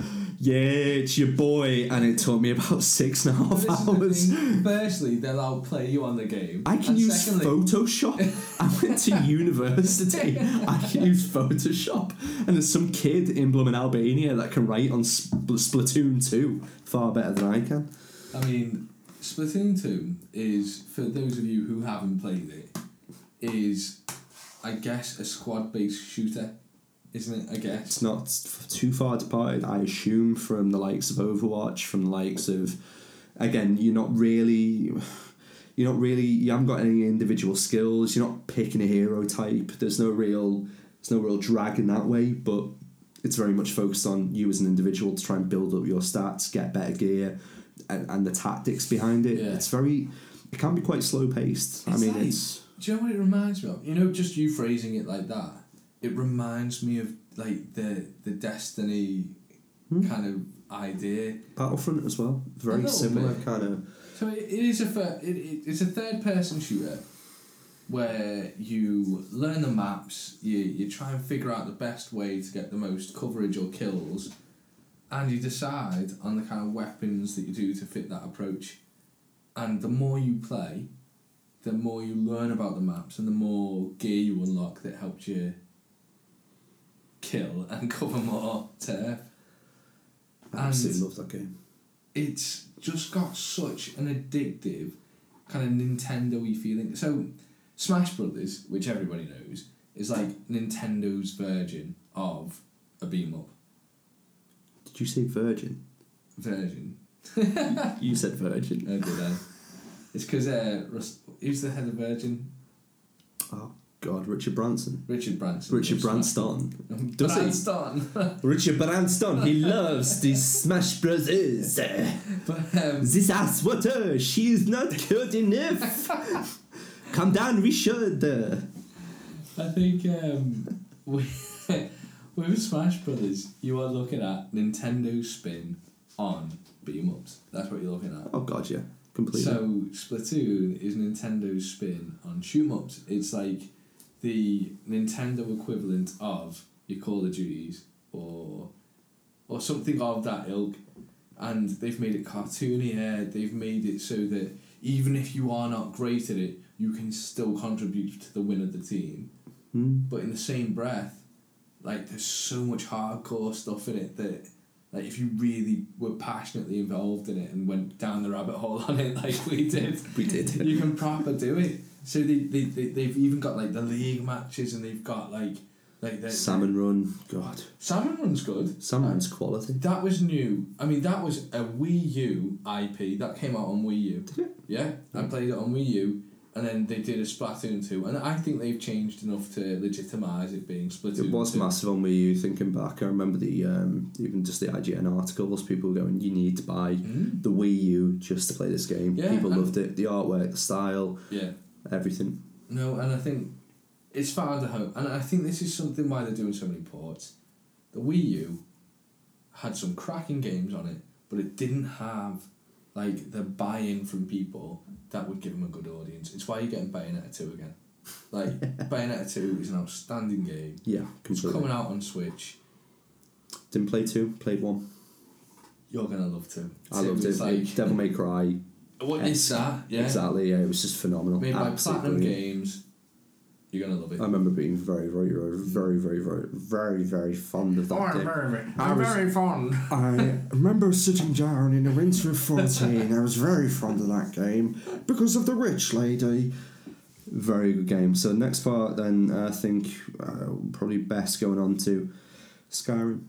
yeah, it's your boy, and it took me about six and a half But this is the hours. thing. Firstly, they'll outplay you on the game. I can and use secondly, Photoshop. I went to university. I can use Photoshop. And there's some kid in Blooming Albania that can write on Spl- Splatoon 2 far better than I can. I mean, Splatoon 2 is, for those of you who haven't played it, is, I guess, a squad based shooter, isn't it? I guess. It's not too far departed, I assume, from the likes of Overwatch, from the likes of. Again, you're not really. You're not really. You haven't got any individual skills. You're not picking a hero type. There's no real. There's no real drag in that way, but it's very much focused on you as an individual to try and build up your stats, get better gear, and, and the tactics behind it. Yeah. It's very. It can be quite slow paced. I mean, like- it's. Do you know what it reminds me of? You know, just you phrasing it like that, it reminds me of, like, the, the Destiny Hmm. kind of idea. Battlefront as well. Very similar bit. kind of. So it, it is a fir- it, it, it's a third person shooter where you learn the maps, you, you try and figure out the best way to get the most coverage or kills, and you decide on the kind of weapons that you do to fit that approach. And the more you play, the more you learn about the maps and the more gear you unlock that helps you kill and cover more turf. I absolutely love that game. it's just got such an addictive kind of Nintendo-y feeling. So, Smash Brothers, which everybody knows, is like Nintendo's version of a beat 'em up Did you say Virgin? Virgin. You said Virgin. Oh, did I? It's because uh, Rus- who's the head of Virgin? Oh God, Richard Branson. Richard Branson. Richard Branston. Does? Branston. Richard Branston. He loves these Smash Brothers. but um, This ass water. She is not good enough. Come down, Richard. I think um, with, with Smash Brothers, you are looking at Nintendo's spin on beam ups. That's what you're looking at. Oh God, yeah, completely. So Splatoon is Nintendo's spin on shoot 'em ups. It's like the Nintendo equivalent of your Call of Duties or or something of that ilk. And they've made it cartoonier. They've made it so that even if you are not great at it, you can still contribute to the win of the team. Hmm. But in the same breath, like there's so much hardcore stuff in it that like if you really were passionately involved in it and went down the rabbit hole on it like we did, we did. you can proper do it. So they, they, they they've even got like the league matches and they've got like like the Salmon Run. God, Salmon Run's good. Salmon Run's quality. That was new. I mean, that was a Wii U IP that came out on Wii U. Did it? Yeah, I played it on Wii U, and then they did a Splatoon two, and I think they've changed enough to legitimize it being Splatoon. It was 2. massive on Wii U. Thinking back, I remember the um, even just the IGN articles. People going, "You need to buy Mm. the Wii U just to play this game." Yeah, people loved it. The artwork, the style, Yeah. Everything. No, and I think it's far a home, and I think this is something why they're doing so many ports. The Wii U had some cracking games on it, but it didn't have like the buy-in from people that would give them a good audience. It's why you're getting Bayonetta two again. Like Bayonetta two is an outstanding game. Yeah, It's coming out on Switch. Didn't play two, played one. You're gonna love two. I Two loved it. Like, Devil May Cry. What is that? Yeah. Exactly. Yeah, it was just phenomenal. Made by Absolutely Platinum brilliant. Games. You're gonna love it. I remember being very, very, very, very, very, very, very, fond of that game. very, I was- very fond. I remember sitting down in the winter of 14. I was very fond of that game because of the rich lady. Very good game. So, next part, then, I think uh, probably best going on to Skyrim.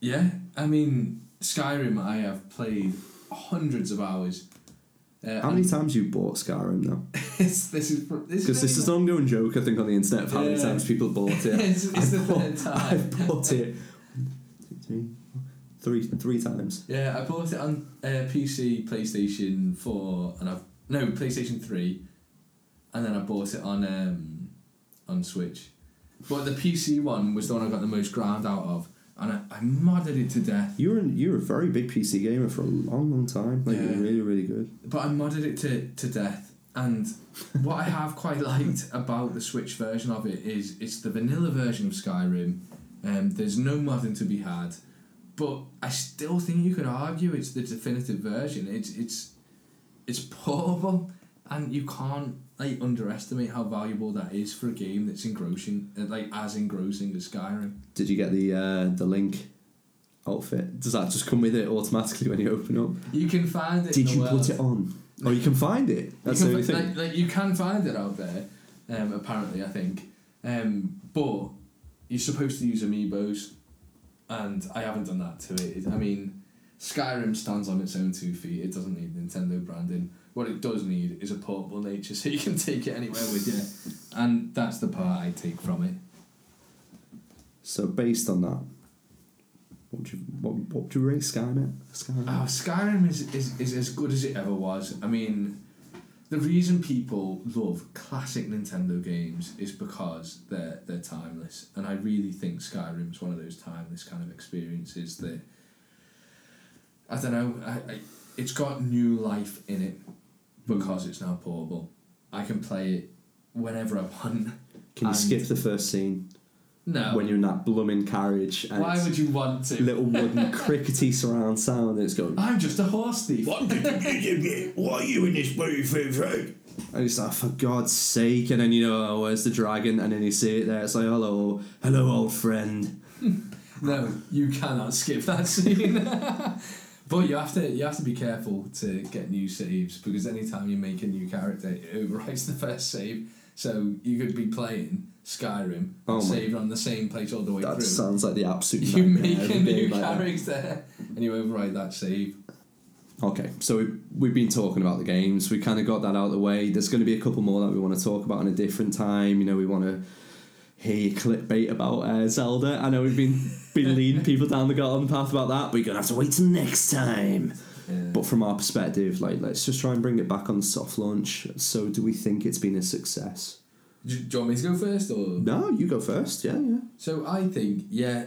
Yeah, I mean Skyrim. I have played hundreds of hours. Uh, How many times you bought Skyrim now? this, this is this Because this is an ongoing joke, I think, on the internet of how many Yeah. times people bought it. it's, it's the third time. I've bought it three, three, three times. Yeah, I bought it on uh, PC, PlayStation Four, and I've no PlayStation Three, and then I bought it on um, on Switch, But the PC one was the one I got the most ground out of, and I, I modded it to death. You were you were a very big PC gamer for a long, long time. Like Yeah. really, really good. But I modded it to, to death. And what I have quite liked about the Switch version of it is it's the vanilla version of Skyrim. Um, there's no modding to be had, but I still think you could argue it's the definitive version. It's it's it's portable, and you can't like underestimate how valuable that is for a game that's engrossing, uh, like as engrossing as Skyrim. Did you get the uh, the link outfit? Does that just come with it automatically when you open up? You can find it. Did you the put it on? Oh, you can find it. That's you the only fi- thing. Like, like you can find it out there, um, apparently, I think. Um, but you're supposed to use amiibos, and I haven't done that to it. I mean, Skyrim stands on its own two feet. It doesn't need Nintendo branding. What it does need is a portable nature, so you can take it anywhere with you, and that's the part I take from it. So based on that, what do you what, what would you rate Skynet? Skynet. Oh, Skyrim is, is, is as good as it ever was. I mean, the reason people love classic Nintendo games is because they're they're timeless, and I really think Skyrim is one of those timeless kind of experiences that I don't know. I, I, it's got new life in it because it's now portable. I can play it whenever I want. Can you and- skip the first scene No. when you're in that blooming carriage and Why it's would you want to? little wooden crickety surround sound and it's going I'm just a horse thief. What are you in this movie? For? And it's like, for God's sake, and then you know, oh, where's the dragon? And then you see it there, it's like, hello, hello, old friend. No, you cannot skip that scene. but you have to you have to be careful to get new saves because anytime you make a new character, it overwrites the first save. So you could be playing Skyrim, Oh saved on the same place all the way That through. sounds like the absolute you make a new like that. character and you override that save. Okay, so we, we've been talking about the games. We kind of got that out of the way. There's going to be a couple more that we want to talk about in a different time. You know, we want to hear your clickbait about uh, Zelda. I know we've been been leading people down the garden path about that, but you're going to have to wait till next time. Yeah. But from our perspective, like, let's just try and bring it back on soft launch. So, do we think it's been a success? do, do you want me to go first or? No, you go first. Yeah, yeah. So I think, yeah,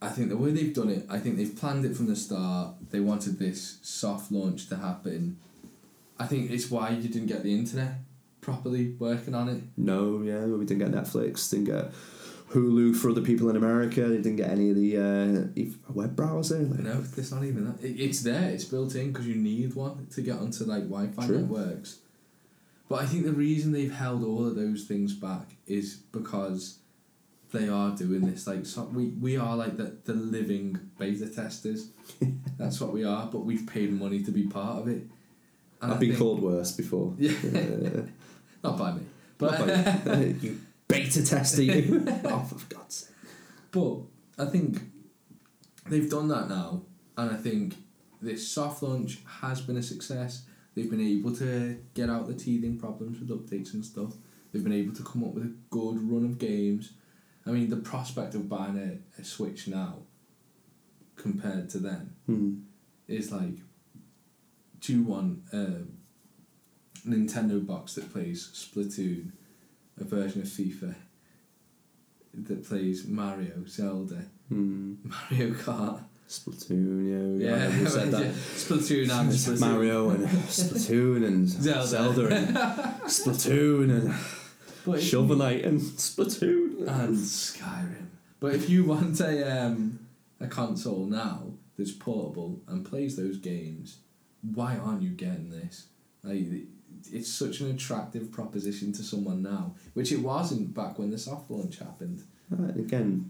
I think the way they've done it, I think they've planned it from the start. They wanted this soft launch to happen. I think it's why you didn't get the internet properly working on it. No, yeah, we didn't get Netflix, didn't get Hulu for other people in America. They didn't get any of the uh, web browser. Like, No, it's not even that. It, it's there. It's built in because you need one to get onto like Wi-Fi True. networks. But I think the reason they've held all of those things back is because they are doing this. Like so we we are like the the living beta testers. That's what we are. But we've paid money to be part of it. And I I've been think- called worse before. Yeah. Not by me. But not by you. you beta tester, you. oh, for God's sake. But I think they've done that now, and I think this soft launch has been a success. They've been able to get out the teething problems with updates and stuff. They've been able to come up with a good run of games. I mean, the prospect of buying a, a Switch now compared to then Hmm. is like, do you want a Nintendo box that plays Splatoon, a version of FIFA that plays Mario, Zelda, Hmm. Mario Kart. Splatoon, yeah. Yeah, we said that. Splatoon and Splatoon. Mario and Splatoon and Zelda. Zelda and Splatoon and But Shovel Knight and Splatoon. and Skyrim. But if you want a um, a console now that's portable and plays those games, why aren't you getting this? Like, it's such an attractive proposition to someone now, which it wasn't back when the soft launch happened. Uh, again,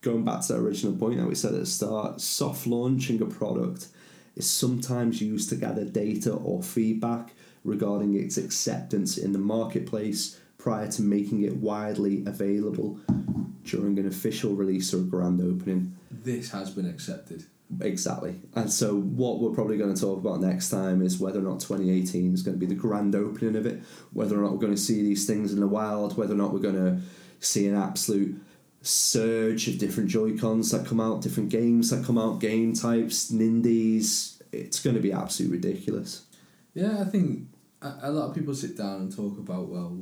going back to the original point that we said at the start, soft launching a product is sometimes used to gather data or feedback regarding its acceptance in the marketplace prior to making it widely available during an official release or grand opening. This has been accepted. Exactly. And so, what we're probably going to talk about next time is whether or not 2018 is going to be the grand opening of it, whether or not we're going to see these things in the wild, whether or not we're going to see an absolute surge of different Joy-Cons that come out, different games that come out, game types, Nindies. It's going to be absolutely ridiculous. Yeah, I think a, lot of people sit down and talk about well,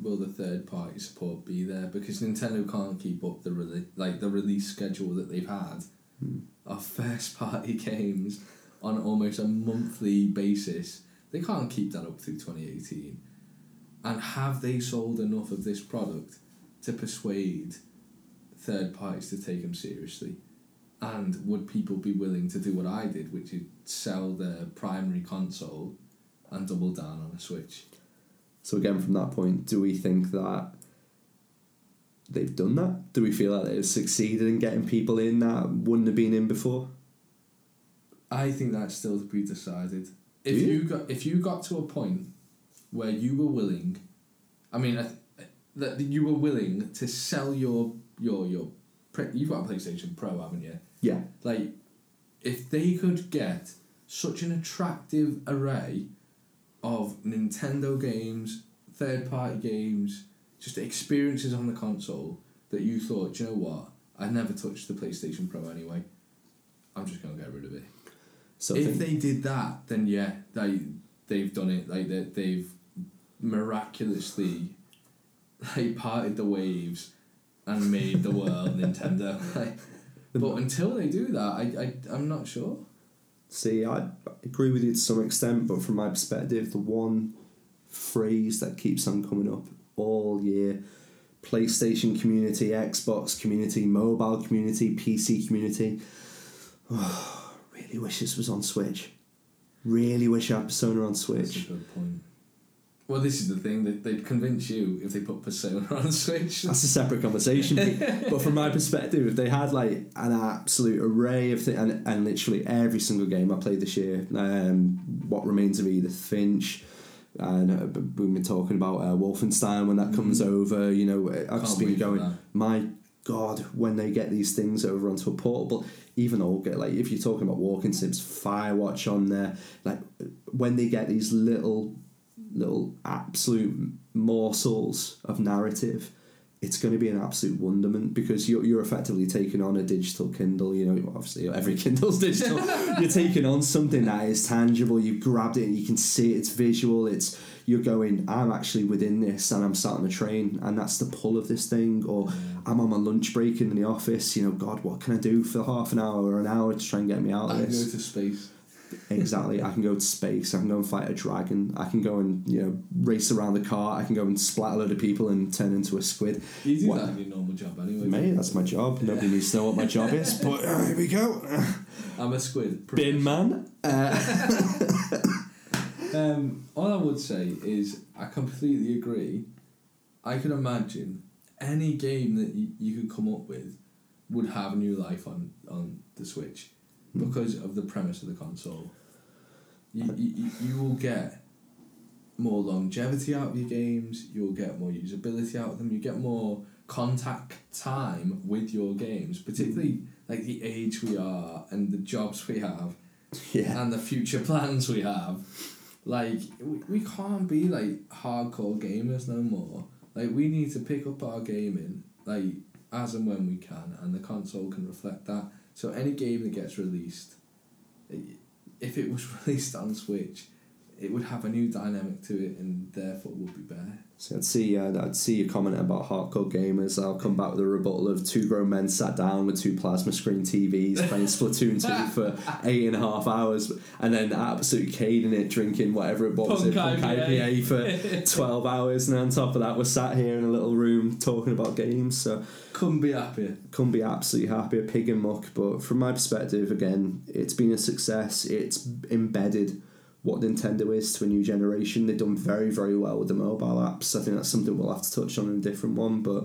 will the third party support be there? Because Nintendo can't keep up the rele- like the release schedule that they've had Hmm. Of first party games on almost a monthly basis. They can't keep that up through 2018. And have they sold enough of this product to persuade third parties to take them seriously? And would people be willing to do what I did, which is sell their primary console and double down on a Switch? So again, from that point, do we think that they've done that? Do we feel like they've succeeded in getting people in that wouldn't have been in before? I think that's still to be decided. If you? you got if you got to a point where you were willing, I mean, that you were willing to sell your your your pre- you've got a PlayStation Pro, haven't you? Yeah. Like, if they could get such an attractive array of Nintendo games, third party games, just experiences on the console that you thought, "Do you know what? I'd never touched the PlayStation Pro anyway. I'm just gonna get rid of it. So if they did that, then yeah, they they've done it. Like they they've miraculously like parted the waves and made the world Nintendo. Like, but until they do that, I, I I'm not sure. See, I agree with you to some extent, but from my perspective, the one phrase that keeps on coming up all year PlayStation community, Xbox community, mobile community, PC community. Oh, really wish this was on Switch. Really wish I had Persona on Switch. good point. Well, this is the thing that they'd convince you if they put Persona on Switch. That's a separate conversation. but from my perspective, if they had like an absolute array of things, and, and literally every single game I played this year, um, what remains of Edith Finch, and uh, we've been talking about uh, Wolfenstein when that comes over. You know, I've Can't just been going. My God, when they get these things over onto a portable, even all get like if you're talking about walking sims, Firewatch on there, like when they get these little little absolute morsels of narrative, it's going to be an absolute wonderment because you're, you're effectively taking on a digital Kindle. You know, obviously every Kindle's digital. you're taking on something that is tangible. You've grabbed it and you can see it. It's visual. It's you're going. I'm actually within this, and I'm sat on a train, and that's the pull of this thing. Or I'm on my lunch break in the office. You know, God, what can I do for half an hour or an hour to try and get me out I of go this? to space. Exactly. I can go to space. I can go and fight a dragon. I can go and you know race around the car. I can go and splat a load of people and turn into a squid. You do What- that in your normal job anyway. Mate, that's my job. Nobody needs to know what my job is, but uh, here we go. I'm a squid. Bin man. Uh, Um, all I would say is I completely agree. I can imagine any game that you, you could come up with would have new life on, on the Switch because of the premise of the console. You, you, you- will get more longevity out of your games, you'll get more usability out of them, you get more contact time with your games, particularly like the age we are and the jobs we have yeah. and the future plans we have. Like we, we can't be like hardcore gamers no more. Like we need to pick up our gaming like as and when we can, and the console can reflect that. So any game that gets released, if it was released on Switch, it would have a new dynamic to it, and therefore would be better. So I'd see, uh, I'd see you comment about hardcore gamers. I'll come back with a rebuttal of two grown men sat down with two plasma screen TVs playing Splatoon two for eight and a half hours, and then absolutely cading it, drinking whatever it was, Punk it, Punk IPA. IPA for twelve hours, and on top of that, we're sat here in a little room talking about games. So Couldn't be happier. couldn't be absolutely happier, pig and muck. But from my perspective, again, it's been a success. It's embedded what Nintendo is to a new generation. They've done very, very well with the mobile apps. I think that's something we'll have to touch on in a different one. But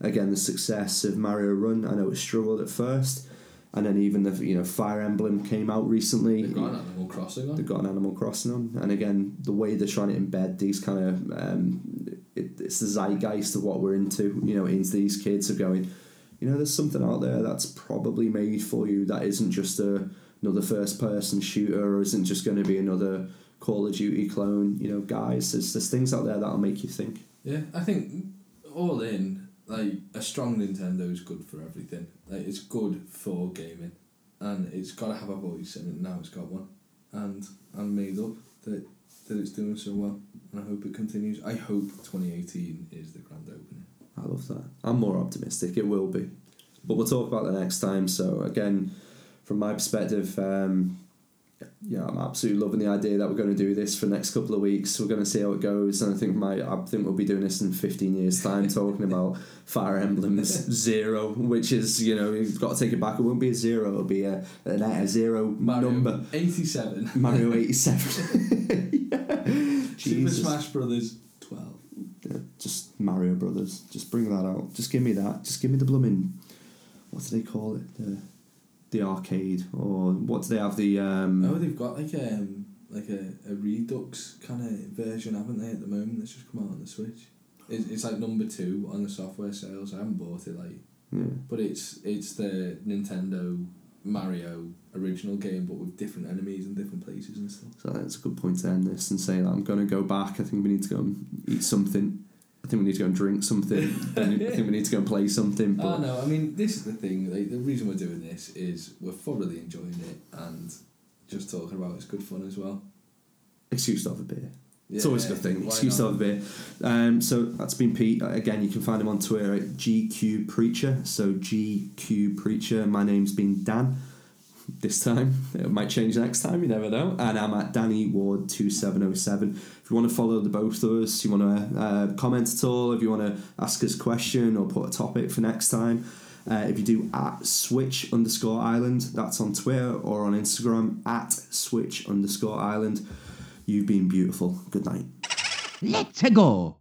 again, the success of Mario Run, I know it struggled at first, and then even the you know Fire Emblem came out recently. They've got an Animal Crossing on. They've got an Animal Crossing on, and again, the way they're trying to embed these kind of um, it, it's the zeitgeist of what we're into. You know, into these kids of going, you know, there's something out there that's probably made for you that isn't just a another first person shooter or isn't just going to be another Call of Duty clone. You know, guys, there's there's things out there that'll make you think. Yeah, I think all in, like a strong Nintendo is good for everything. Like it's good for gaming, and it's got to have a voice, and now it's got one. And I'm made up that that it's doing so well, and I hope it continues. I hope 2018 is the grand opening. I love that. I'm more optimistic. It will be, but we'll talk about that next time. So again, from my perspective, um, yeah, I'm absolutely loving the idea that we're going to do this for the next couple of weeks. We're going to see how it goes, and I think my I think we'll be doing this in 15 years' time, talking about Fire Emblems Zero, which is you know you've got to take it back. It won't be a zero; it'll be a a, a zero Mario number. 87. Mario 87. yeah. Super Smash Brothers 12. Yeah, just Mario Brothers. Just bring that out. Just give me that. Just give me the blooming. What do they call it? The the arcade or what do they have? The um. Oh, they've got like um like a, a Redux kind of version, haven't they? At the moment, that's just come out on the Switch. It's, it's like number two on the software sales. I haven't bought it, like, yeah. but it's it's the Nintendo Mario original game, but with different enemies and different places and stuff. So that's a good point to end this and say that I'm going to go back. I think we need to go and eat something. I think we need to go and drink something. I think we need to go and play something. But Oh no, I mean this is the thing. Like, the reason we're doing this is we're thoroughly enjoying it and just talking about it's good fun as well. excuse to have a beer. It's always a good thing. Excuse to have a beer. Um, so that's been Pete. Again, you can find him on Twitter at GQ Preacher. So GQ Preacher. My name's been Dan. This time it might change next time. You never know. And I'm at Danny Ward two seven zero seven. If you want to follow the both of us, you want to uh, comment at all, if you want to ask us a question or put a topic for next time. Uh, if you do at switch underscore island, that's on Twitter or on Instagram at switch underscore island. You've been beautiful. Good night. Let's go.